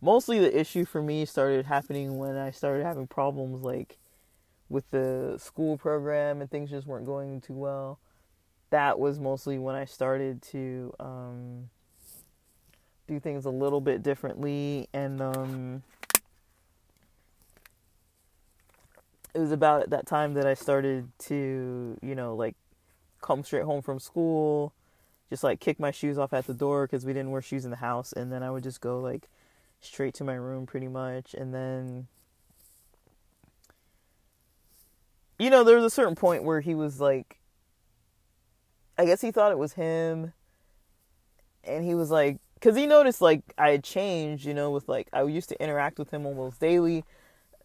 mostly the issue for me started happening when I started having problems like with the school program and things just weren't going too well. That was mostly when I started to um, do things a little bit differently and um, it was about at that time that I started to, you know, like come straight home from school, just like kick my shoes off at the door because we didn't wear shoes in the house, and then I would just go like straight to my room pretty much, and then. You know, there was a certain point where he was like, I guess he thought it was him, and he was like, because he noticed like I had changed, you know, with like I used to interact with him almost daily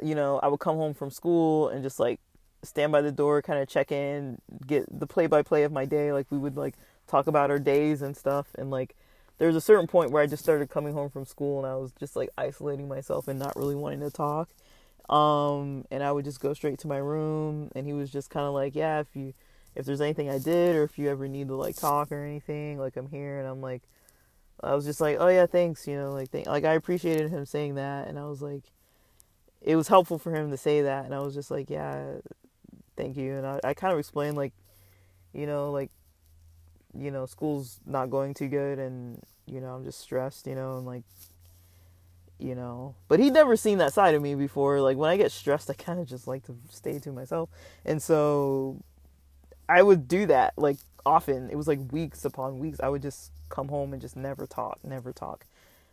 you know, I would come home from school and just like stand by the door, kind of check in, get the play by play of my day. Like we would like talk about our days and stuff. And like there was a certain point where I just started coming home from school and I was just like isolating myself and not really wanting to talk. Um, and I would just go straight to my room and he was just kind of like, yeah, if you, if there's anything I did or if you ever need to like talk or anything, like I'm here. And I'm like, I was just like, oh yeah, thanks. You know, like, thank, like I appreciated him saying that. And I was like, it was helpful for him to say that and i was just like yeah thank you and i, I kind of explained like you know like you know school's not going too good and you know i'm just stressed you know and like you know but he'd never seen that side of me before like when i get stressed i kind of just like to stay to myself and so i would do that like often it was like weeks upon weeks i would just come home and just never talk never talk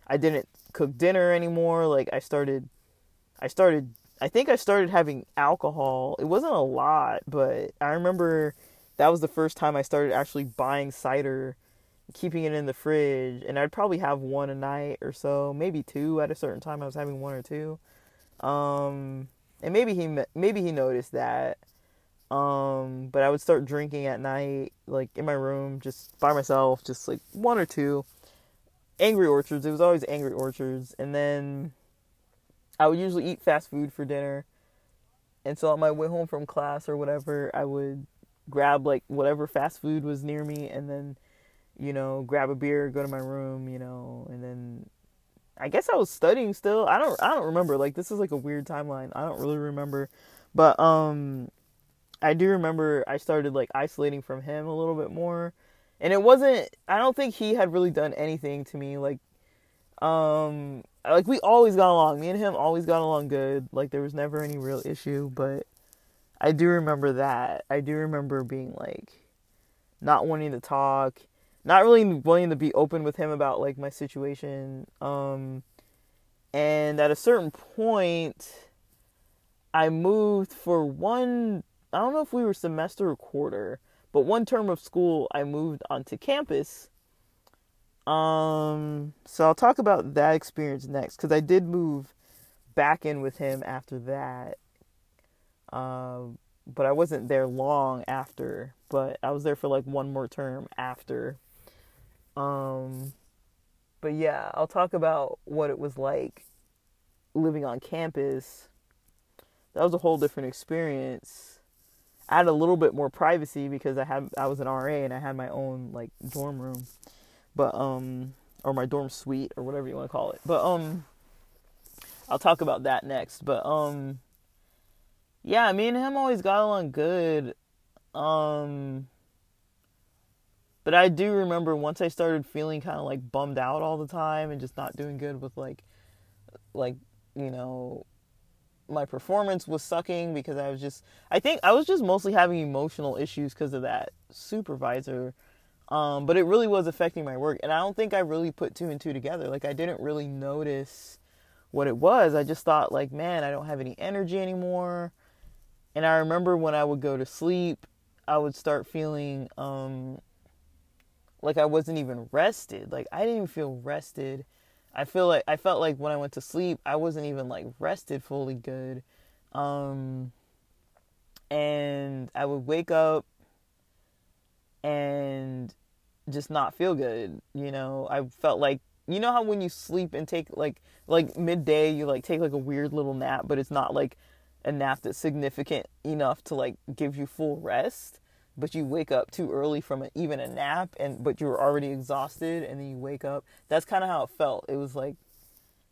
i didn't cook dinner anymore like i started I started I think I started having alcohol. It wasn't a lot, but I remember that was the first time I started actually buying cider, keeping it in the fridge, and I'd probably have one a night or so, maybe two at a certain time. I was having one or two, um, and maybe he maybe he noticed that. Um, but I would start drinking at night, like in my room, just by myself, just like one or two. Angry Orchards. It was always Angry Orchards, and then I would usually eat fast food for dinner. And so on my way home from class or whatever, I would grab like whatever fast food was near me and then, you know, grab a beer, go to my room, you know, and then I guess I was studying still. I don't I don't remember. Like this is like a weird timeline. I don't really remember. But um I do remember I started like isolating from him a little bit more. And it wasn't I don't think he had really done anything to me like um like we always got along. Me and him always got along good. Like there was never any real issue, but I do remember that. I do remember being like not wanting to talk, not really wanting to be open with him about like my situation. Um and at a certain point I moved for one I don't know if we were semester or quarter, but one term of school I moved onto campus um, so I'll talk about that experience next because I did move back in with him after that. Um, but I wasn't there long after. But I was there for like one more term after. Um, but yeah, I'll talk about what it was like living on campus. That was a whole different experience. Had a little bit more privacy because I had I was an RA and I had my own like dorm room. But um or my dorm suite or whatever you want to call it. But um I'll talk about that next. But um yeah, me and him always got along good. Um but I do remember once I started feeling kind of like bummed out all the time and just not doing good with like like, you know, my performance was sucking because I was just I think I was just mostly having emotional issues because of that supervisor um, but it really was affecting my work. And I don't think I really put two and two together. Like, I didn't really notice what it was. I just thought, like, man, I don't have any energy anymore. And I remember when I would go to sleep, I would start feeling um, like I wasn't even rested. Like, I didn't feel rested. I feel like I felt like when I went to sleep, I wasn't even like rested fully good. Um, and I would wake up and just not feel good. You know, I felt like you know how when you sleep and take like like midday you like take like a weird little nap, but it's not like a nap that's significant enough to like give you full rest, but you wake up too early from even a nap and but you're already exhausted and then you wake up. That's kind of how it felt. It was like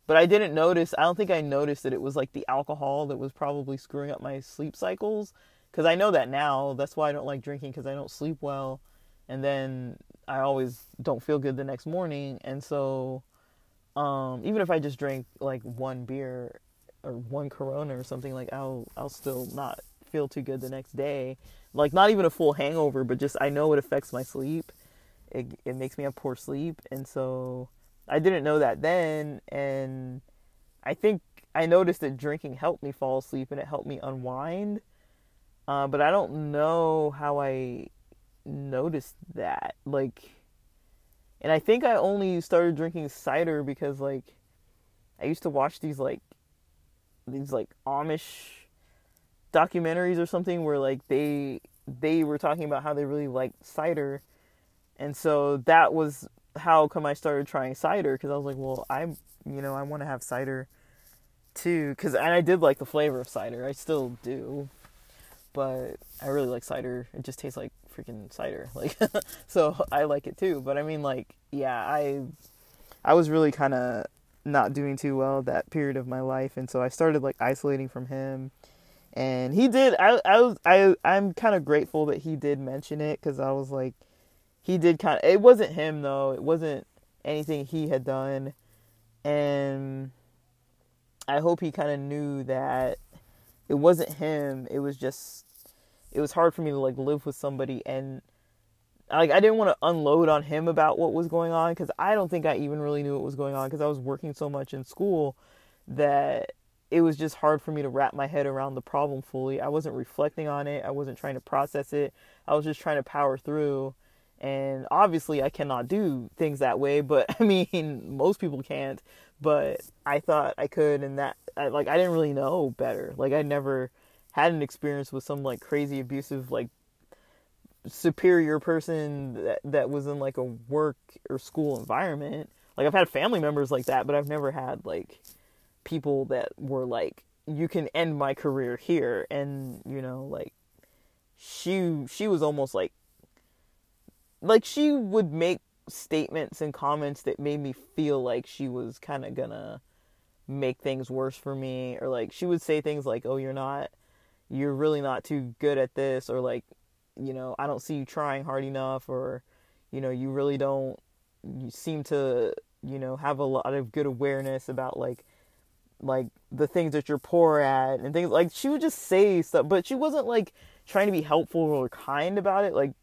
but I didn't notice. I don't think I noticed that it was like the alcohol that was probably screwing up my sleep cycles cuz I know that now. That's why I don't like drinking cuz I don't sleep well and then I always don't feel good the next morning and so um, even if I just drink like one beer or one Corona or something, like I'll I'll still not feel too good the next day. Like not even a full hangover, but just I know it affects my sleep. It it makes me have poor sleep, and so I didn't know that then, and I think I noticed that drinking helped me fall asleep and it helped me unwind. Uh, but I don't know how I noticed that. Like, and I think I only started drinking cider because like I used to watch these like these like Amish documentaries or something where like they they were talking about how they really like cider, and so that was how come I started trying cider because I was like, well, I'm you know I want to have cider too because and I did like the flavor of cider. I still do, but I really like cider. It just tastes like freaking cider, *laughs* like so I like it too. But I mean, like yeah, I I was really kind of not doing too well that period of my life and so I started like isolating from him and he did I I was I I'm kind of grateful that he did mention it cuz I was like he did kind of it wasn't him though. It wasn't anything he had done. And I hope he kind of knew that it wasn't him. It was just it was hard for me to like live with somebody and like I didn't want to unload on him about what was going on because I don't think I even really knew what was going on because I was working so much in school that it was just hard for me to wrap my head around the problem fully. I wasn't reflecting on it. I wasn't trying to process it. I was just trying to power through. And obviously, I cannot do things that way. But *laughs* I mean, most people can't. But I thought I could, and that I, like I didn't really know better. Like I never had an experience with some like crazy abusive like superior person that that was in like a work or school environment. Like I've had family members like that, but I've never had like people that were like you can end my career here and you know like she she was almost like like she would make statements and comments that made me feel like she was kind of gonna make things worse for me or like she would say things like oh you're not you're really not too good at this or like you know, I don't see you trying hard enough or, you know, you really don't, you seem to, you know, have a lot of good awareness about like, like the things that you're poor at and things like she would just say stuff, but she wasn't like trying to be helpful or kind about it. Like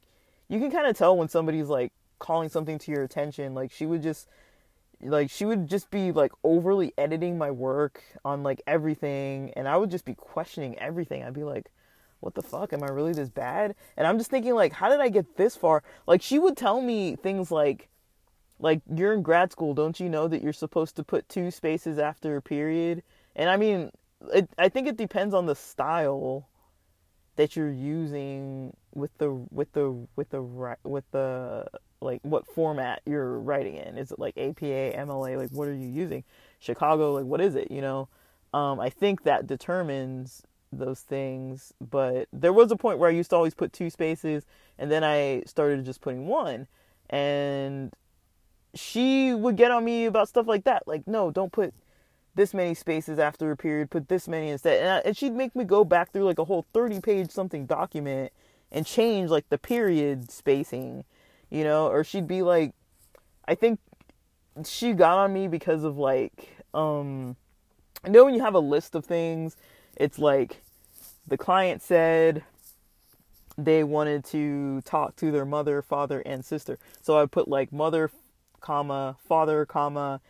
you can kind of tell when somebody's like calling something to your attention. Like she would just, like she would just be like overly editing my work on like everything and I would just be questioning everything. I'd be like, what the fuck? Am I really this bad? And I'm just thinking, like, how did I get this far? Like, she would tell me things like, like, you're in grad school, don't you know that you're supposed to put two spaces after a period? And I mean, it, I think it depends on the style that you're using with the with the with the with the like what format you're writing in. Is it like APA, MLA? Like, what are you using? Chicago, like, what is it? You know, um, I think that determines those things. But there was a point where I used to always put two spaces, and then I started just putting one. And she would get on me about stuff like that. Like, no, don't put this many spaces after a period, put this many instead. And, I, and she'd make me go back through like a whole 30 page something document and change like the period spacing, you know, or she'd be like, I think she got on me because of like, um, I know when you have a list of things it's like the client said they wanted to talk to their mother, father, and sister. So I put like mother, comma, father, comma,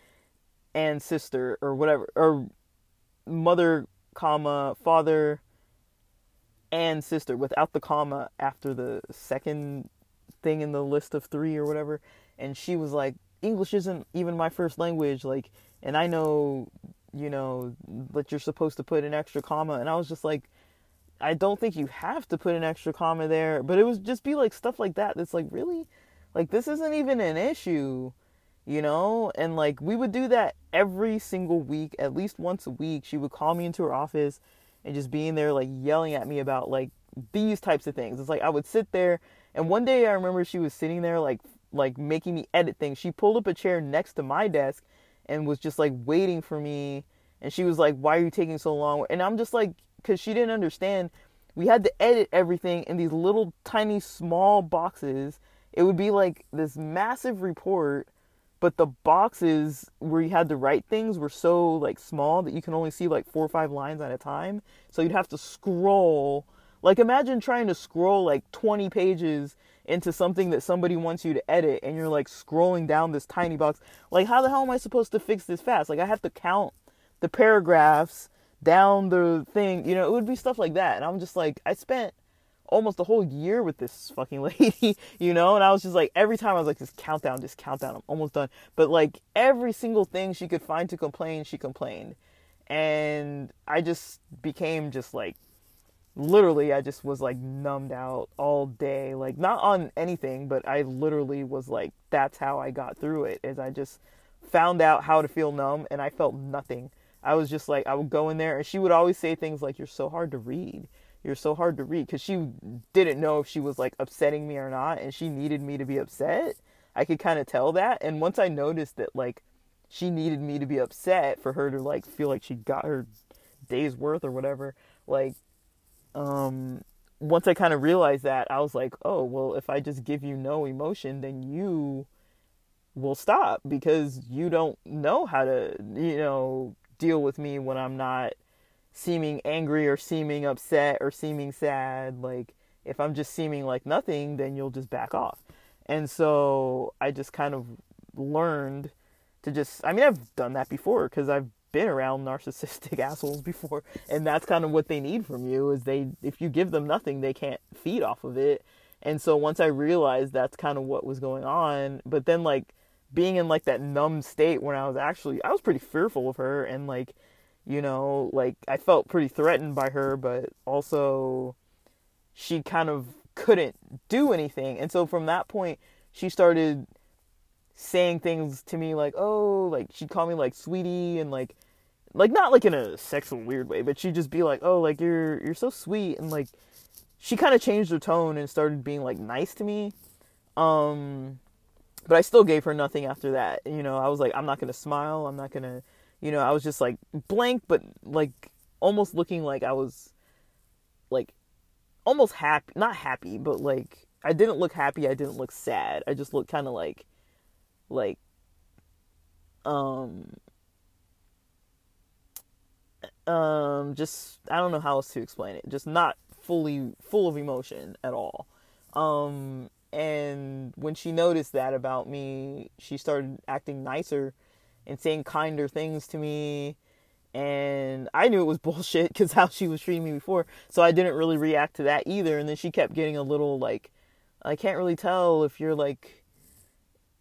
and sister, or whatever, or mother, comma, father, and sister without the comma after the second thing in the list of three or whatever. And she was like, English isn't even my first language. Like, and I know you know, that you're supposed to put an extra comma. And I was just like, I don't think you have to put an extra comma there, but it was just be like stuff like that. That's like really, like this isn't even an issue, you know. And like we would do that every single week, at least once a week. She would call me into her office and just being there like yelling at me about like these types of things. It's like I would sit there, and one day I remember she was sitting there like like making me edit things. She pulled up a chair next to my desk and was just like waiting for me. And she was like, "Why are you taking so long?" And I'm just like, because she didn't understand. We had to edit everything in these little tiny small boxes. It would be like this massive report, but the boxes where you had to write things were so like small that you can only see like four or five lines at a time. So you'd have to scroll. Like imagine trying to scroll like 20 pages into something that somebody wants you to edit and you're like scrolling down this tiny box. Like how the hell am I supposed to fix this fast? Like I have to count the paragraphs down the thing, you know, it would be stuff like that. And I'm just like, I spent almost a whole year with this fucking *laughs* lady, you know, and I was just like, every time I was like, just countdown, just countdown, I'm almost done. But like every single thing she could find to complain, she complained. And I just became just like, literally, I just was like numbed out all day, like not on anything, but I literally was like, that's how I got through it, is I just found out how to feel numb and I felt nothing I was just like, I would go in there and she would always say things like, You're so hard to read. You're so hard to read. Because she didn't know if she was like upsetting me or not. And she needed me to be upset. I could kind of tell that. And once I noticed that, like, she needed me to be upset for her to like feel like she got her day's worth or whatever, like, um, once I kind of realized that, I was like, oh, well, if I just give you no emotion, then you will stop because you don't know how to, you know, deal with me when I'm not seeming angry or seeming upset or seeming sad. Like, if I'm just seeming like nothing, then you'll just back off. And so I just kind of learned to just, I mean, I've done that before because I've been around narcissistic *laughs* assholes before. And that's kind of what they need from you is they, if you give them nothing, they can't feed off of it. And so once I realized that's kind of what was going on, but then like, being in like that numb state when I was actually I was pretty fearful of her and like you know like I felt pretty threatened by her but also she kind of couldn't do anything and so from that point she started saying things to me like oh like she'd call me like sweetie and like like not like in a sexual weird way but she'd just be like oh like you're you're so sweet and like she kind of changed her tone and started being like nice to me um but I still gave her nothing after that. You know, I was like, I'm not gonna smile. I'm not gonna, you know, I was just like blank, but like almost looking like I was like almost happy, not happy, but like I didn't look happy. I didn't look sad. I just looked kind of like, like, um, um, just I don't know how else to explain it. Just not fully full of emotion at all. Um, and when she noticed that about me, she started acting nicer and saying kinder things to me. And I knew it was *laughs* bullshit because how she was treating me before. So I didn't really react to that either. And then she kept getting a little like, I can't really tell if you're like,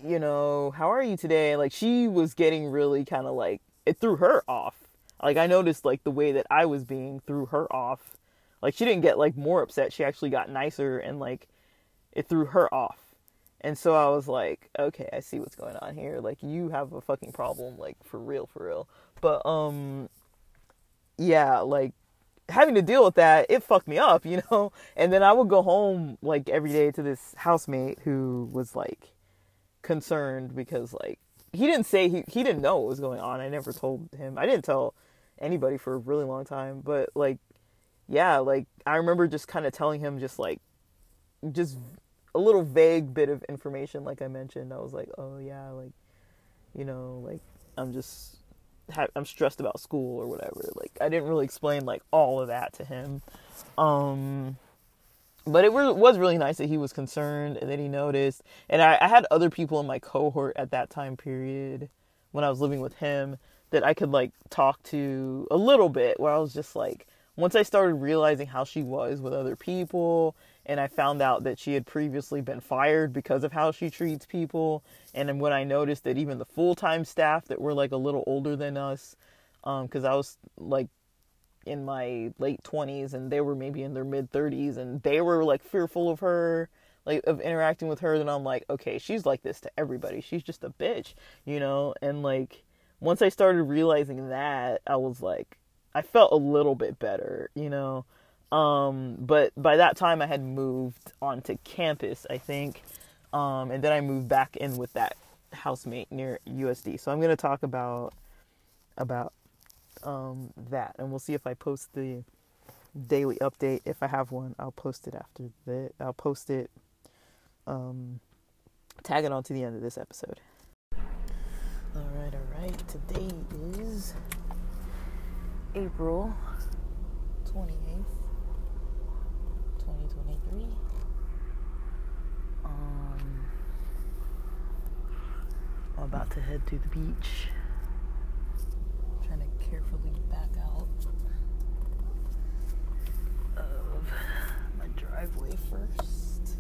you know, how are you today? Like she was getting really kind of like, it threw her off. Like I noticed like the way that I was being threw her off. Like she didn't get like more upset. She actually got nicer and like it threw her off. And so I was like, okay, I see what's going on here. Like you have a fucking problem, like for real, for real. But um yeah, like having to deal with that, it fucked me up, *laughs* you know? And then I would go home like every day to this housemate who was like concerned because like he didn't say he he didn't know what was going on. I never told him. I didn't tell anybody for a really long time, but like yeah, like I remember just kind of telling him just like just a little vague bit of information like I mentioned. I was like, "Oh yeah, like you know, like I'm just I'm stressed about school or whatever." Like I didn't really explain like all of that to him. Um but it was really nice that he was concerned and that he noticed. And I, I had other people in my cohort at that time period when I was living with him that I could like talk to a little bit where I was just like once I started realizing how she was with other people and I found out that she had previously been fired because of how she treats people. And then when I noticed that even the full time staff that were like a little older than us, because um, I was like in my late 20s and they were maybe in their mid 30s and they were like fearful of her like of interacting with her then I'm like okay she's like this to everybody. She's just a bitch you know? And like once I started realizing that I was like I felt a little bit better you know um, but by that time, I had moved onto campus, I think. Um, and then I moved back in with that housemate near USD. So I'm going to talk about about um, that, and we'll see if I post the daily update. If I have one, I'll post it after that. I'll post it, um, tag it on to the end of this episode. All right, all right. Today is April 28th me. Um, I'm about to head to the beach. I'm trying to carefully back out of my driveway first.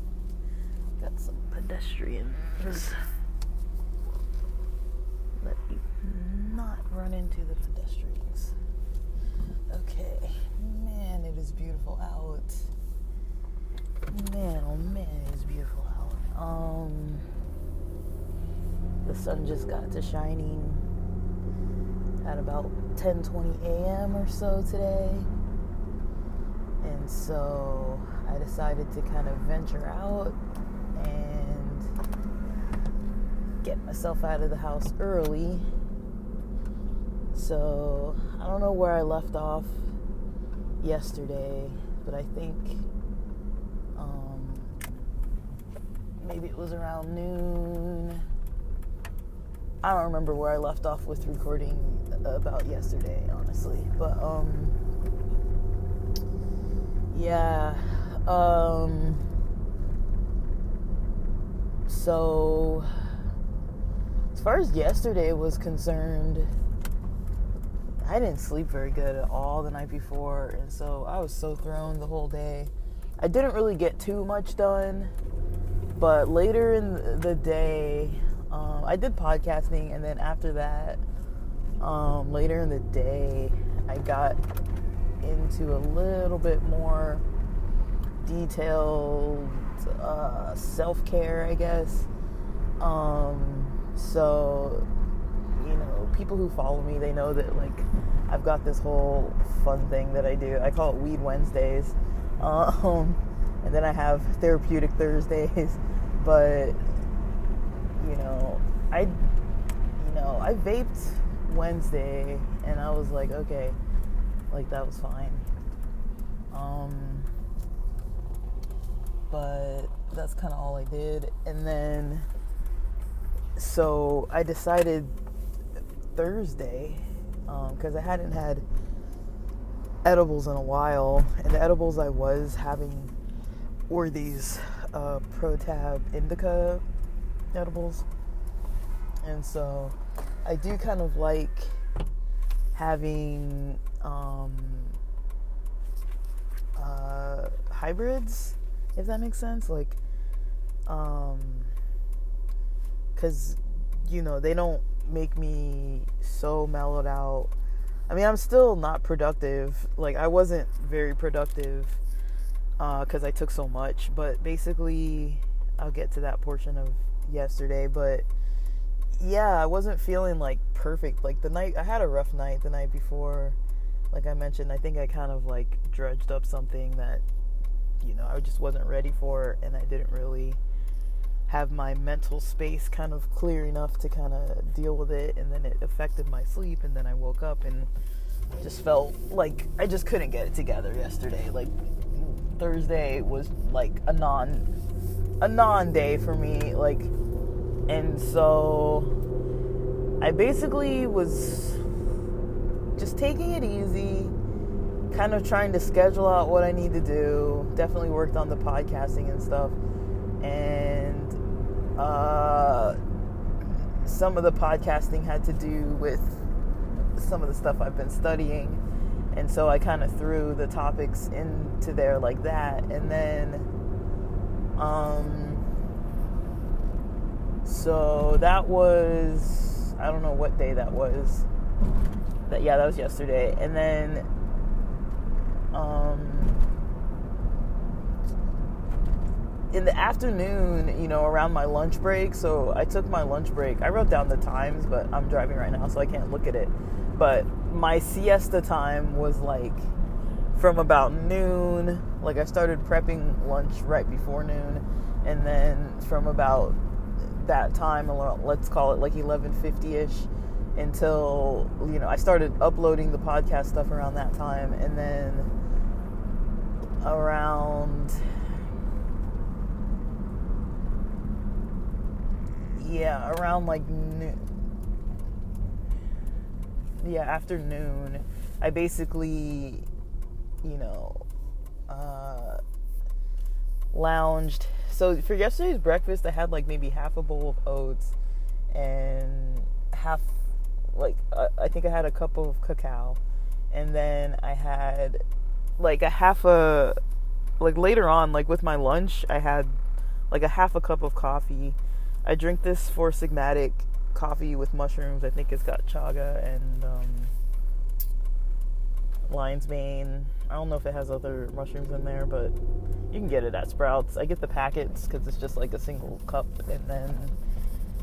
Got some pedestrians. Let me not run into the pedestrians. Okay, man, it is beautiful out. Man, oh man, it is beautiful out. Um, the sun just got to shining at about 10:20 a.m. or so today. And so I decided to kind of venture out and get myself out of the house early. So I don't know where I left off yesterday, but I think um, maybe it was around noon I don't remember where I left off with recording about yesterday, honestly. But um yeah. Um so as far as yesterday was concerned, I didn't sleep very good at all the night before, and so I was so thrown the whole day. I didn't really get too much done, but later in the day, um, I did podcasting, and then after that, um, later in the day, I got into a little bit more detailed uh, self care, I guess. Um, so, you know, people who follow me, they know that like I've got this whole fun thing that I do. I call it Weed Wednesdays. *laughs* Um, and then I have Therapeutic Thursdays. *laughs* But you know, I, you know, I vaped Wednesday, and I was like, okay, like that was fine. Um, but that's kind of all I did, and then so I decided Thursday because um, I hadn't had edibles in a while, and the edibles I was having were these uh, ProTab Indica edibles. And so I do kind of like having um, uh, hybrids, if that makes sense. Like, um, because, you know, they don't make me so mellowed out. I mean, I'm still not productive. Like, I wasn't very productive because uh, I took so much. But basically, I'll get to that portion of yesterday, but yeah, I wasn't feeling like perfect. Like the night I had a rough night the night before. Like I mentioned, I think I kind of like dredged up something that you know, I just wasn't ready for and I didn't really have my mental space kind of clear enough to kind of deal with it and then it affected my sleep and then I woke up and just felt like I just couldn't get it together yesterday. Like Thursday was like a non a non day for me. Like, and so I basically was just taking it easy, kind of trying to schedule out what I need to do. Definitely worked on the podcasting and stuff. And uh, some of the podcasting had to do with some of the stuff I've been studying. And so I kind of threw the topics into there like that. And then, um, so that was, I don't know what day that was. That, yeah, that was yesterday. And then, um, in the afternoon, you know, around my lunch break. So I took my lunch break. I wrote down the times, but I'm driving right now, so I can't look at it. But my siesta time was like from about noon. Like I started prepping lunch right before noon, and then from about that time, let's call it like 11:50 ish, until you know I started uploading the podcast stuff around that time, and then around yeah around like noon yeah afternoon. I basically you know uh lounged. So for yesterday's breakfast i had like maybe half a bowl of oats and half like uh, i think i had a cup of cacao. And then i had like a half a like later on like with my lunch i had like a half a cup of coffee. I drink this Four Sigmatic coffee with mushrooms. I think it's got chaga and um, lion's mane. I don't know if it has other mushrooms in there but you can get it at sprouts. I get the packets because it's just like a single cup and then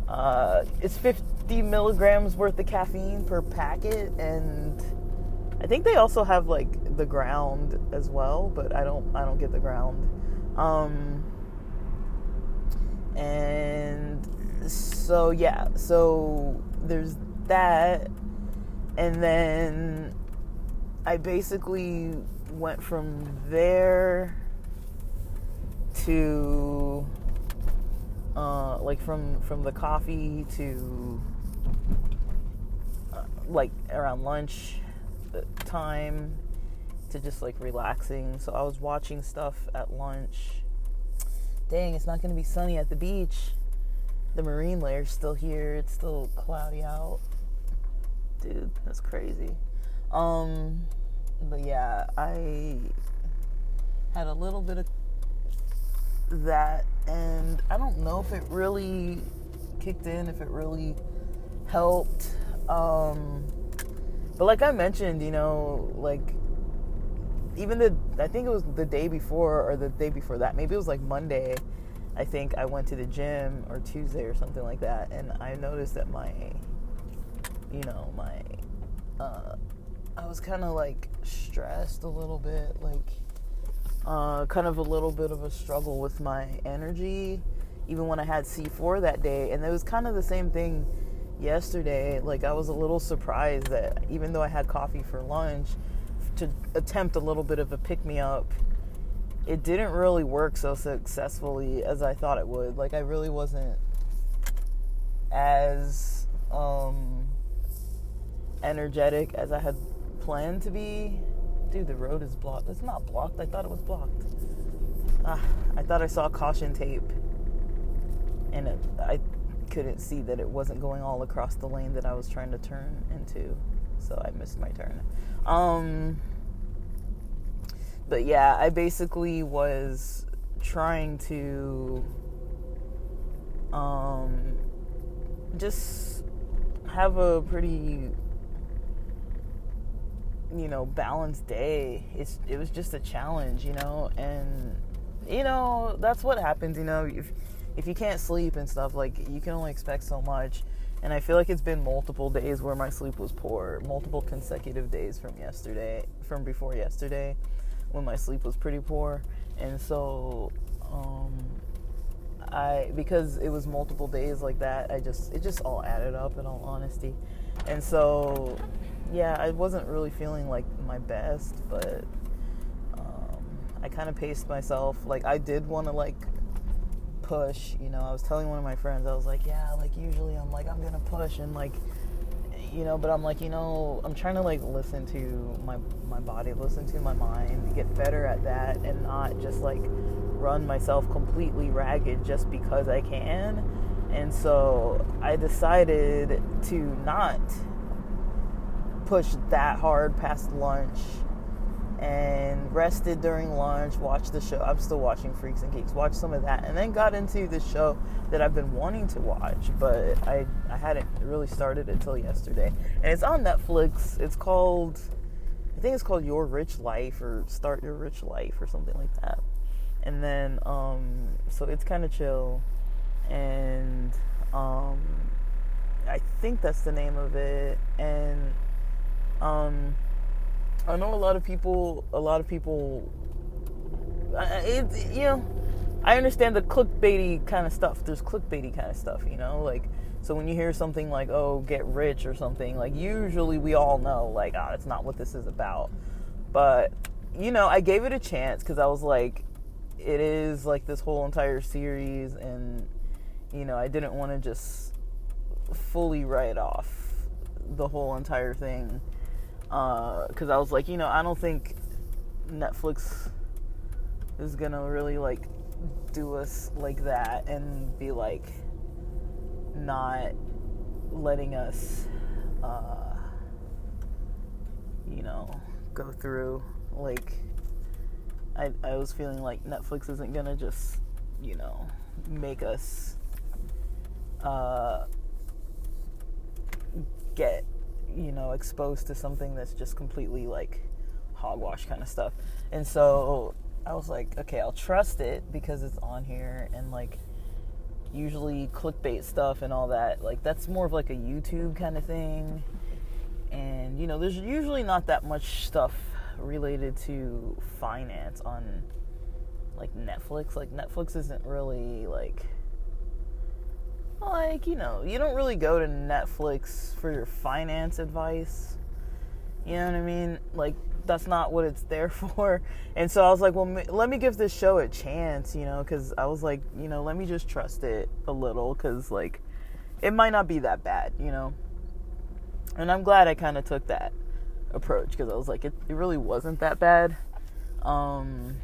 uh, it's 50 milligrams worth of caffeine per packet and I think they also have like the ground as well, but I don't I don't get the ground. Um, and so yeah, so there's that, and then I basically went from there to uh, like from from the coffee to uh, like around lunch time to just like relaxing. So I was watching stuff at lunch. Dang, it's not to be sunny at the beach. The marine layer's still here. It's still cloudy out. Dude, that's crazy. Um but yeah, I had a little bit of that and I don't know if it really kicked in, if it really helped. Um but like I mentioned, you know, like even the I think it was the day before or the day before that. Maybe it was like Monday. I think I went to the gym or Tuesday or something like that, and I noticed that my, you know, my, uh, I was kind of like stressed a little bit, like, uh, kind of a little bit of a struggle with my energy, even when I had C4 that day, and it was kind of the same thing yesterday, like I was a little surprised that even though I had coffee for lunch, to attempt a little bit of a pick me up, it didn't really work so successfully as I thought it would. Like I really wasn't as um, energetic as I had planned to be. Dude, the road is blocked. It's not blocked. I thought it was blocked. Ah, I thought I saw caution tape, and it, I couldn't see that it wasn't going all across the lane that I was trying to turn into. So I missed my turn. Um, but yeah, I basically was trying to um, just have a pretty you know balanced day it's it was just a challenge you know and you know that's what happens you know if if you can't sleep and stuff, like you can only expect so much. And I feel like it's been multiple days where my sleep was poor, multiple consecutive days from yesterday, from before yesterday, when my sleep was pretty poor. And so, um, I because it was multiple days like that, I just it just all added up in all honesty. And so, yeah, I wasn't really feeling like my best, but um, I kind of paced myself. Like I did want to like push. You know, I was telling one of my friends, I was like, yeah, like usually I'm like, I'm gonna push and like, you know, but I'm like, you know, I'm trying to like listen to my my body, listen to my mind, get better at that, and not just like run myself completely ragged just because I can. And so I decided to not push that hard past lunch and rested during lunch, watched the show. I'm still watching Freaks and Geeks, watched some of that, and then got into the show that I've been wanting to watch, but I, I hadn't really started until yesterday. And it's on Netflix. It's called, I think it's called Your Rich Life or Start Your Rich Life or something like that. and then um, so it's kind of chill, and um, I think that's the name of it, and um, I know a lot of people, a lot of people, it, you know, I understand the clickbaity kind of stuff. There's clickbaity kind of stuff, you know, like. So when you hear something like, "Oh, get rich" or something, like usually we all know, like, ah, oh, that's not what this is about. But you know, I gave it a chance because I was like, it is like this whole entire series, and you know, I didn't want to just fully write off the whole entire thing because uh, I was like, you know, I don't think Netflix is gonna really like do us like that and be like not letting us, uh, you know, go through like I I was feeling like Netflix isn't gonna just you know make us uh, get you know exposed to something that's just completely like hogwash kind of stuff. And so i was like okay i'll trust it because it's on here and like usually clickbait stuff and all that. Like that's more of like a youtube kind of thing. And you know there's usually not that much stuff related to finance on like netflix. Like netflix isn't really like like you know you don't really go to netflix for your finance advice. You know what i mean? Like that's not what it's there *laughs* for. And so i was like well let me give this show a chance you know because i was like you know let me just trust it a little because like it might not be that bad you know? And i'm glad i kind of took that approach because i was like it, it really wasn't that bad. Um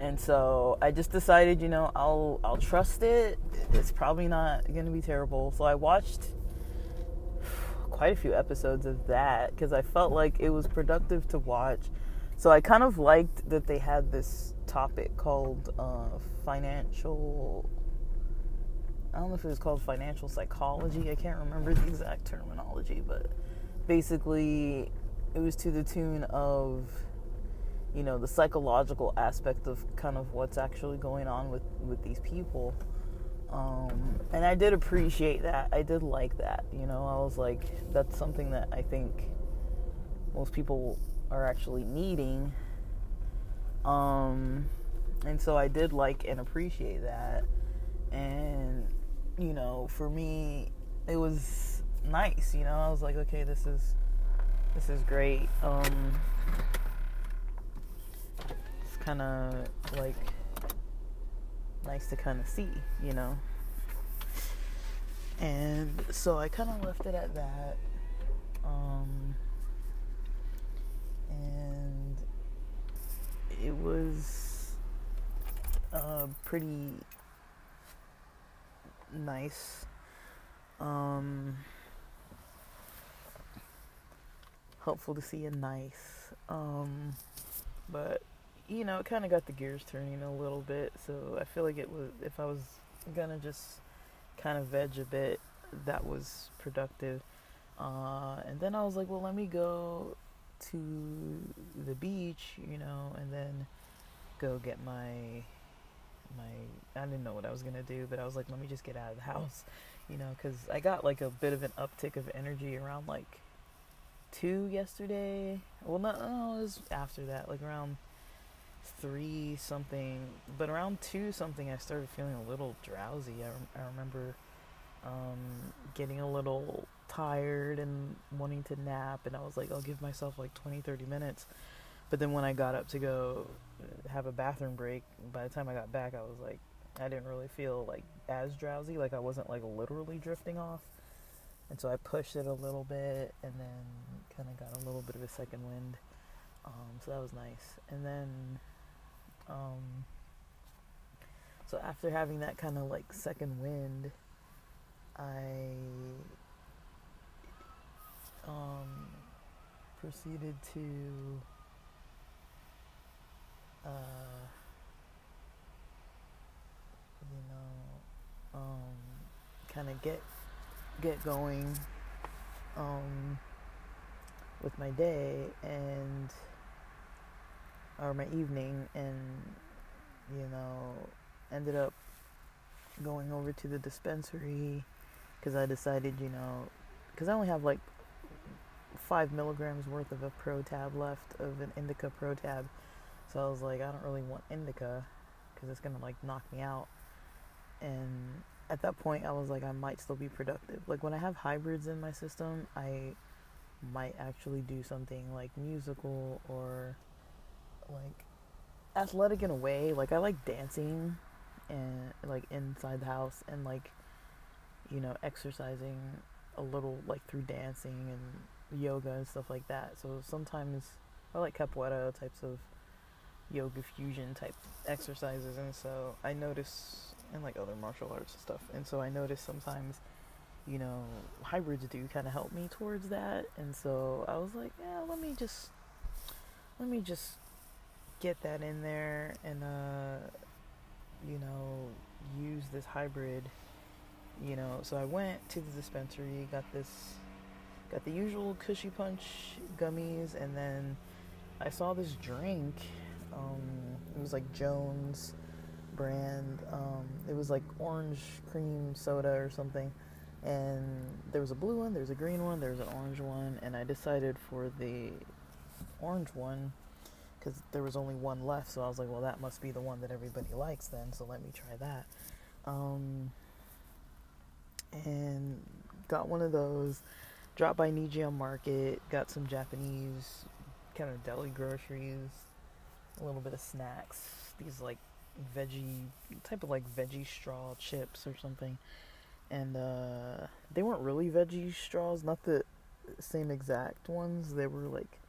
and so I just decided, you know, I'll I'll trust it. It's probably not going to be terrible. So I watched quite a few episodes of that because I felt like it was productive to watch. So I kind of liked that they had this topic called uh, financial. I don't know if it was called financial psychology. I can't remember the exact terminology, but basically, it was to the tune of you know the psychological aspect of kind of what's actually going on with with these people. Um, and i did appreciate that. I did like that you know. I was like that's something that i think most people are actually needing. Um, and so i did like and appreciate that. And you know for me it was nice you know. I was like okay this is this is great. Um, kind of like nice to kind of see, you know. And so I kind of left it at that. Um, and it was uh, pretty nice. Um, hopeful to see a nice. Um, but you know, it kind of got the gears turning a little bit. So I feel like it was, if I was gonna just kind of veg a bit, that was productive. Uh, and then I was like, well, let me go to the beach, you know, and then go get my my. I didn't know what I was gonna do, but I was like, let me just get out of the *laughs* house, you know, because I got like a bit of an uptick of energy around like two yesterday. Well, no, no, it was after that, like around three something, but around two something, I started feeling a little drowsy. I, I remember um, getting a little tired and wanting to nap, and I was like, I'll give myself like 20, 30 minutes. But then when I got up to go have a bathroom break, by the time I got back, I was like, I didn't really feel like as drowsy, like I wasn't like literally drifting off. And so I pushed it a little bit and then kind of got a little bit of a second wind. Um, so that was nice. And then um, so after having that kind of like second wind, I um, proceeded to uh, you know um, kind of get get going um, with my day and or my evening, and you know, ended up going over to the dispensary because I decided, you know, because I only have like five milligrams worth of a pro tab left of an indica pro tab. So I was like, I don't really want indica because it's gonna like knock me out. And at that point, I was like, I might still be productive. Like when I have hybrids in my system, I might actually do something like musical or like athletic in a way. Like I like dancing and like inside the house and like you know exercising a little like through dancing and yoga and stuff like that. So sometimes I like capoeira types of yoga fusion type exercises and so I notice and like other martial arts and stuff. And so I notice sometimes you know hybrids do kind of help me towards that and so I was like, yeah, let me just let me just get that in there and uh you know use this hybrid you know. So i went to the dispensary got this got the usual Kushy Punch gummies and then i saw this drink um, it was like jones brand um, it was like orange cream soda or something. And there was a blue one there's a green one there's an orange one and i decided for the orange one because there was only one left. So I was like, well, that must be the one that everybody likes then. So let me try that. Um, and got one of those. Dropped by Nijiya Market. Got some Japanese kind of deli groceries. A little bit of snacks. These like veggie type of like veggie straw chips or something. And uh, they weren't really veggie straws, not the same exact ones. They were like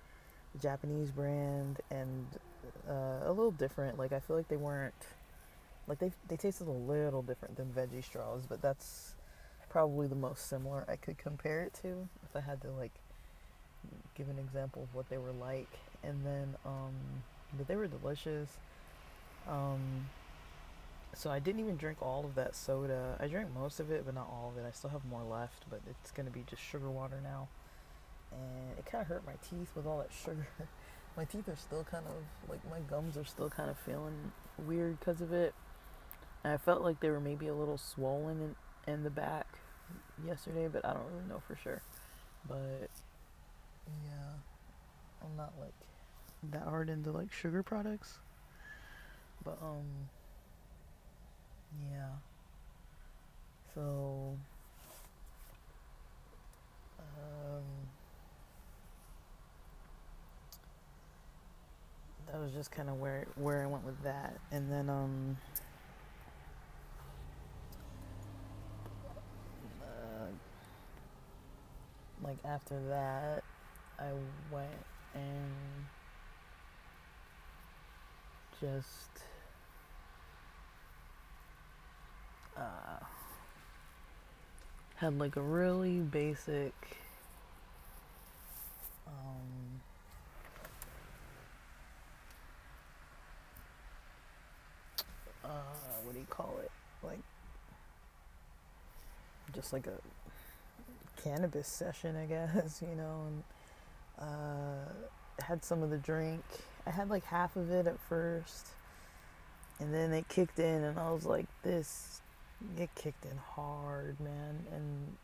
Japanese brand and uh, a little different. Like I feel like they weren't like they they tasted a little different than veggie straws, but that's probably the most similar I could compare it to if I had to like give an example of what they were like. And then um but they were delicious. Um so I didn't even drink all of that soda. I drank most of it, but not all of it. I still have more left, but it's gonna be just sugar water now and it kind of hurt my teeth with all that sugar. *laughs* my teeth are still kind of like my gums are still kind of feeling weird because of it. And I felt like they were maybe a little swollen in, in the back yesterday, but I don't really know for sure. But yeah, I'm not like that hard into like sugar products. But um yeah. So um that was just kind of where where I went with that, and then um, uh, like after that, I went and just uh, had like a really basic um, uh, what do you call it? Like, just like a cannabis session, I guess, *laughs* you know, and uh, had some of the drink. I had like half of it at first, and then it kicked in, and I was like, this, it kicked in hard, man, and,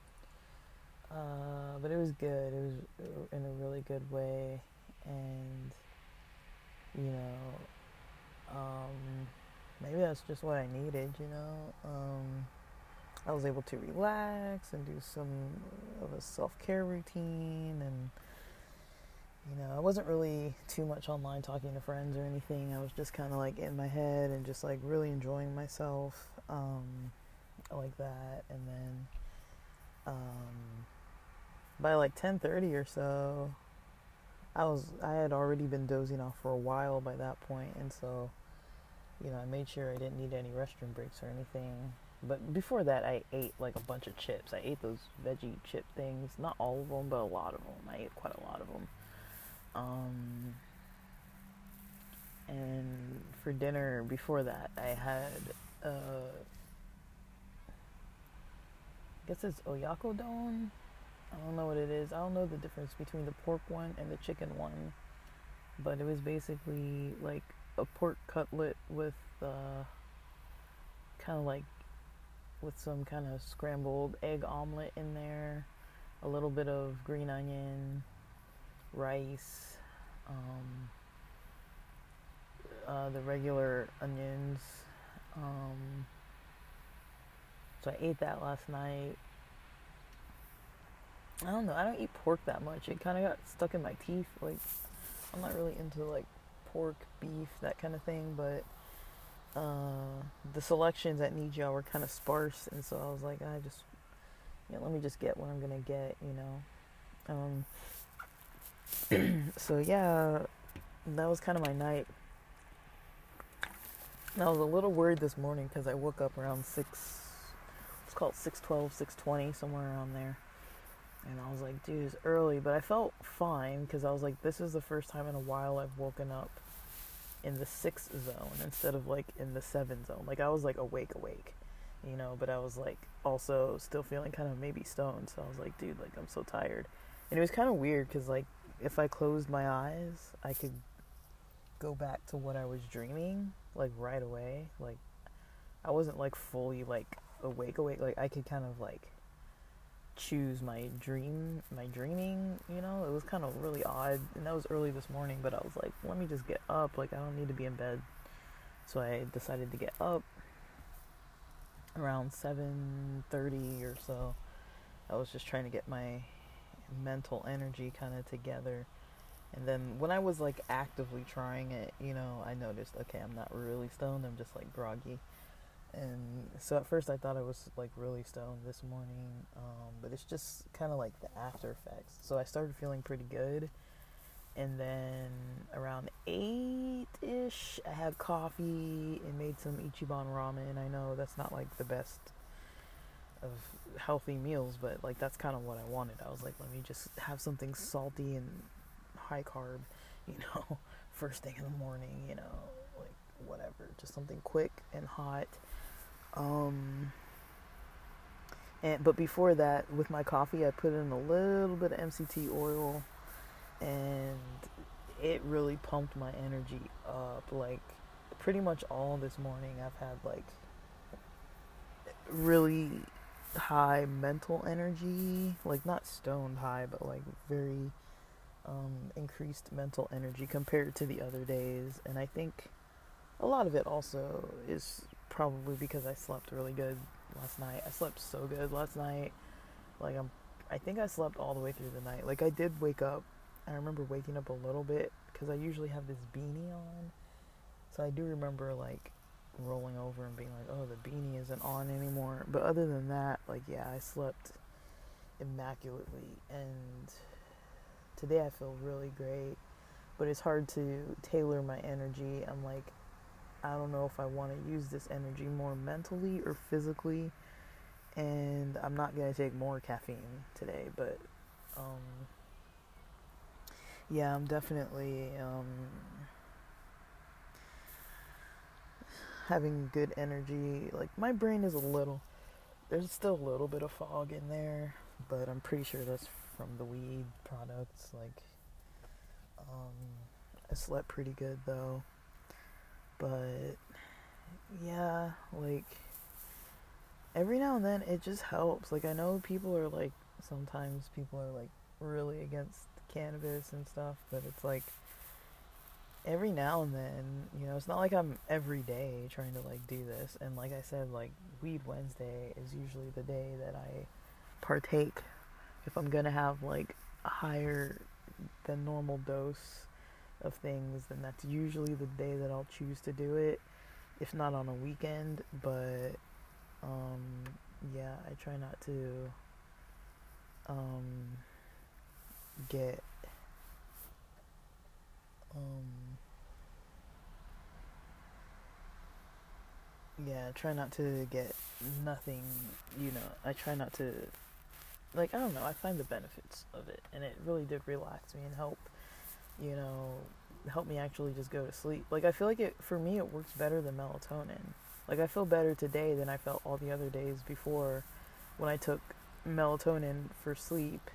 uh, but it was good. It was in a really good way, and, you know, um, maybe that's just what I needed, you know. Um, I was able to relax and do some of a self care routine, and you know, I wasn't really too much online talking to friends or anything. I was just kind of like in my head and just like really enjoying myself, um, like that. And then um, by like ten thirty or so, I was I had already been dozing off for a while by that point, and so you know, I made sure I didn't need any restroom breaks or anything. But before that, I ate like a bunch of chips. I ate those veggie chip things. Not all of them, but a lot of them. I ate quite a lot of them. Um, and for dinner before that, I had, uh, I guess it's oyakodon. I don't know what it is. I don't know the difference between the pork one and the chicken one. but it was basically like a pork cutlet with uh, kind of like with some kind of scrambled egg omelet in there, a little bit of green onion, rice, um, uh, the regular onions. Um, so I ate that last night. I don't know. I don't eat pork that much. It kind of got stuck in my teeth. Like, I'm not really into like pork, beef, that kind of thing. But uh, the selections at Nijiya were kind of sparse, and so I was like, I just, yeah, let me just get what I'm gonna get, you know. Um, *clears throat* so yeah, that was kind of my night. And I was a little worried this morning because I woke up around six. It's called 612, 620, somewhere around there. And I was like, dude, it's early, but I felt fine because I was like, this is the first time in a while I've woken up in the six zone instead of like in the seven zone. Like I was like awake, awake, you know, but I was like also still feeling kind of maybe stoned. So I was like, dude, like I'm so tired. And it was kind of weird because like if I closed my eyes, I could go back to what I was dreaming like right away. Like I wasn't like fully like awake, awake. Like I could kind of like choose my dream my dreaming you know? It was kind of really odd and that was early this morning but i was like let me just get up like i don't need to be in bed. So i decided to get up around 7.30 or so. I was just trying to get my mental energy kind of together. And then when i was like actively trying it you know i noticed okay i'm not really stoned i'm just like groggy and so at first I thought I was like really stoned this morning, um, but it's just kind of like the after effects. So I started feeling pretty good, and then around eight ish, I had coffee and made some Ichiban ramen. I know that's not like the best of healthy meals, but like that's kind of what I wanted. I was like, let me just have something salty and high carb, *laughs* you know, first thing in the morning, you know, like whatever, just something quick and hot um, and but before that, with my coffee, I put in a little bit of MCT oil, and it really pumped my energy up. Like pretty much all this morning, I've had like really high mental energy, like not stoned high, but like very um, increased mental energy compared to the other days. And I think a lot of it also is probably because I slept really good last night. I slept so good last night. Like I'm I think I slept all the way through the night. Like I did wake up. I remember waking up a little bit cuz I usually have this beanie on. So I do remember like rolling over and being like, "Oh, the beanie isn't on anymore." But other than that, like yeah, I slept immaculately and today I feel really great. But it's hard to tailor my energy. I'm like I don't know if I want to use this energy more mentally or physically. And I'm not going to take more caffeine today, but um, yeah, I'm definitely um, having good energy. Like, my brain is a little, there's still a little bit of fog in there, but I'm pretty sure that's from the weed products. Like, um, I slept pretty good though. But yeah, like every now and then it just helps. Like I know people are like sometimes people are like really against cannabis and stuff, but it's like every now and then, you know, it's not like I'm every day trying to like do this. And like I said, like Weed Wednesday is usually the day that I partake if I'm gonna have like a higher than normal dose of things, then that's usually the day that I'll choose to do it, if not on a weekend. But um, yeah, I try not to um, get um, yeah, try not to get nothing. You know, I try not to like I don't know. I find the benefits of it, and it really did relax me and help you know, help me actually just go to sleep. Like I feel like it for me it works better than melatonin. Like I feel better today than I felt all the other days before when I took melatonin for sleep.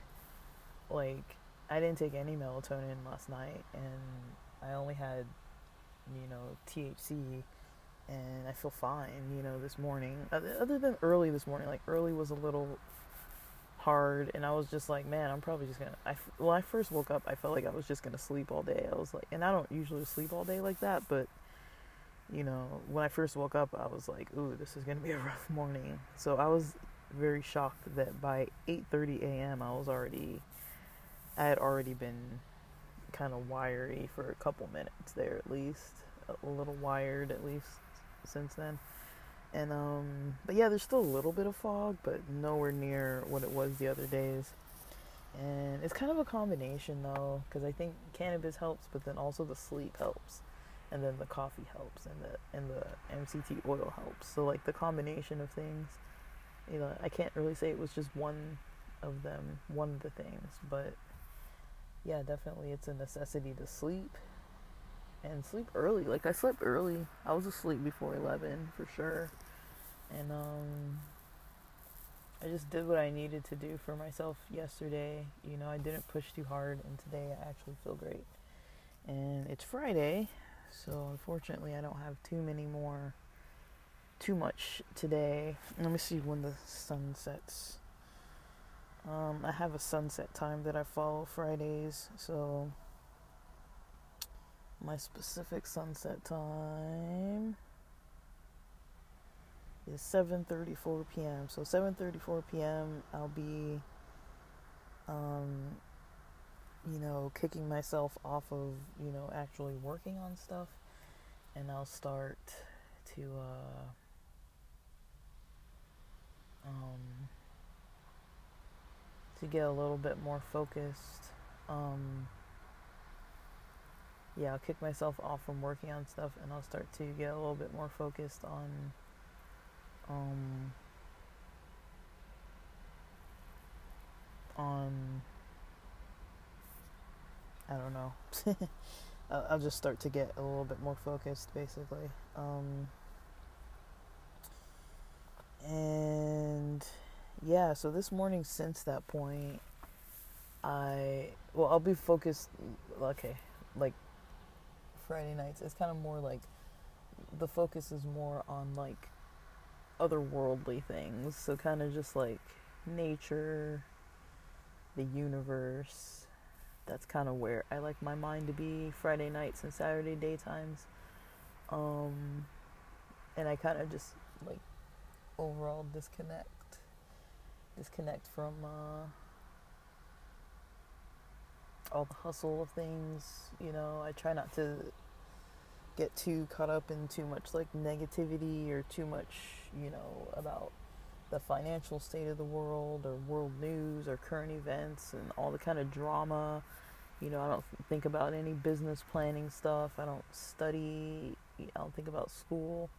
Like I didn't take any melatonin last night and I only had, you know, THC, and I feel fine. You know, this morning. Other than early this morning, like early was a little hard, and I was just like, man, I'm probably just gonna. I when I first woke up, I felt like I was just gonna sleep all day. I was like, and I don't usually sleep all day like that, but you know, when I first woke up, I was like, ooh, this is gonna be a *laughs* rough morning. So I was very shocked that by 8:30 a.m. I was already, I had already been kind of wiry for a couple minutes there at least, a little wired at least since then. And um, but yeah, there's still a little bit of fog, but nowhere near what it was the other days. And it's kind of a combination though, because I think cannabis helps, but then also the sleep helps, and then the coffee helps, and the and the MCT oil helps. So like the combination of things, you know, I can't really say it was just one of them, one of the things, but yeah, definitely it's a necessity to sleep and sleep early. Like I slept early. I was asleep before 11 for sure. And um I just did what I needed to do for myself yesterday. You know, I didn't push too hard and today I actually feel great. And it's Friday, so unfortunately I don't have too many more too much today. Let me see when the sun sets. Um, I have a sunset time that I follow Fridays, so my specific sunset time is 7:34 p.m. So 7:34 p.m. I'll be um you know kicking myself off of, you know, actually working on stuff and I'll start to uh um to get a little bit more focused um yeah, I'll kick myself off from working on stuff and I'll start to get a little bit more focused on um on I don't know. *laughs* I'll just start to get a little bit more focused basically. Um and yeah, so this morning since that point I well I'll be focused okay, like Friday nights. It's kind of more like the focus is more on like otherworldly things. So kind of just like nature, the universe. That's kind of where I like my mind to be Friday nights and Saturday daytimes. Um and I kind of just like overall disconnect disconnect from uh all the hustle of things. You know, I try not to get too caught up in too much like negativity or too much, you know, about the financial state of the world or world news or current events and all the kind of drama. You know, I don't think about any business planning stuff. I don't study. I don't think about school,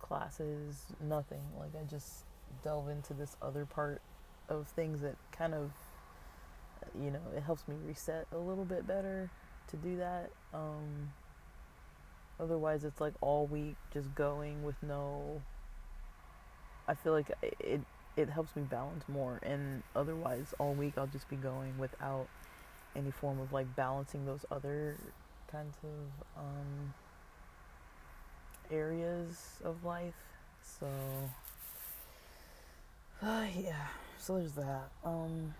classes, nothing. Like, I just delve into this other part of things that kind of you know, it helps me reset a little bit better to do that. Um, otherwise, it's like all week just going with no. I feel like it it helps me balance more, and otherwise, all week I'll just be going without any form of like balancing those other kinds of um, areas of life. So, uh, *sighs* yeah. So there's that. Um,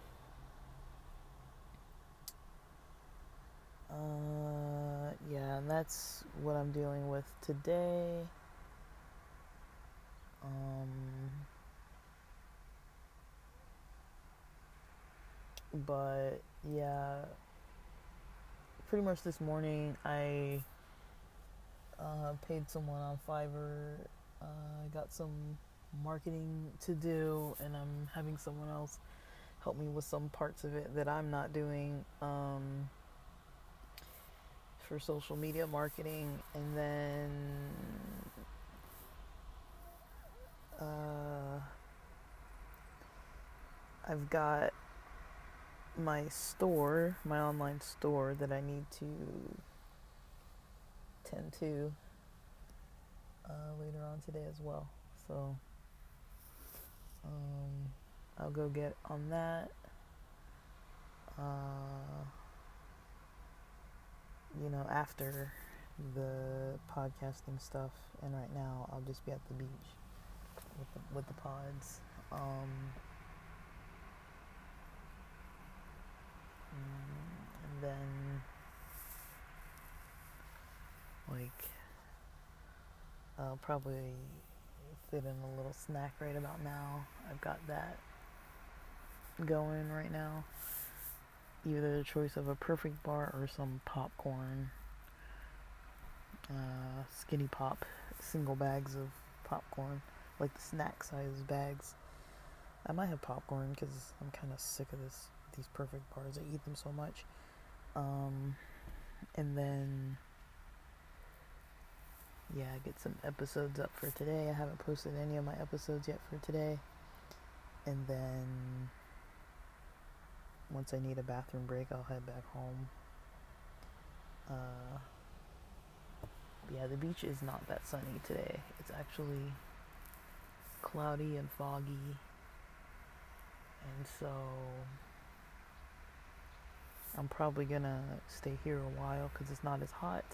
Uh, yeah, and that's what I'm dealing with today. Um, but yeah, pretty much this morning I uh, paid someone on Fiverr. I uh, got some marketing to do, and I'm having someone else help me with some parts of it that I'm not doing. Um, for social media marketing, and then uh, I've got my store, my online store that I need to tend to uh, later on today as well. So um, I'll go get on that. Uh, you know, after the podcasting stuff, and right now I'll just be at the beach with the, with the pods. Um, and then, like, I'll probably fit in a little snack right about now. I've got that going right now. Either the choice of a perfect bar or some popcorn. Uh, skinny pop, single bags of popcorn, like the snack size bags. I might have popcorn because I'm kind of sick of this these perfect bars. I eat them so much. Um, and then yeah, I get some episodes up for today. I haven't posted any of my episodes yet for today. And then once I need a bathroom break, I'll head back home. Uh, yeah, the beach is not that sunny today. It's actually cloudy and foggy. And so I'm probably gonna stay here a while because it's not as hot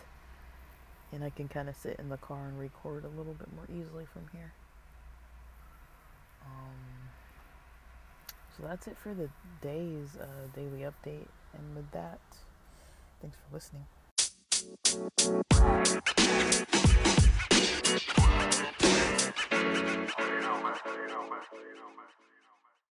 and I can kind of sit in the car and record a little bit more easily from here. Um, so that's it for the day's uh, daily update. And with that, thanks for listening.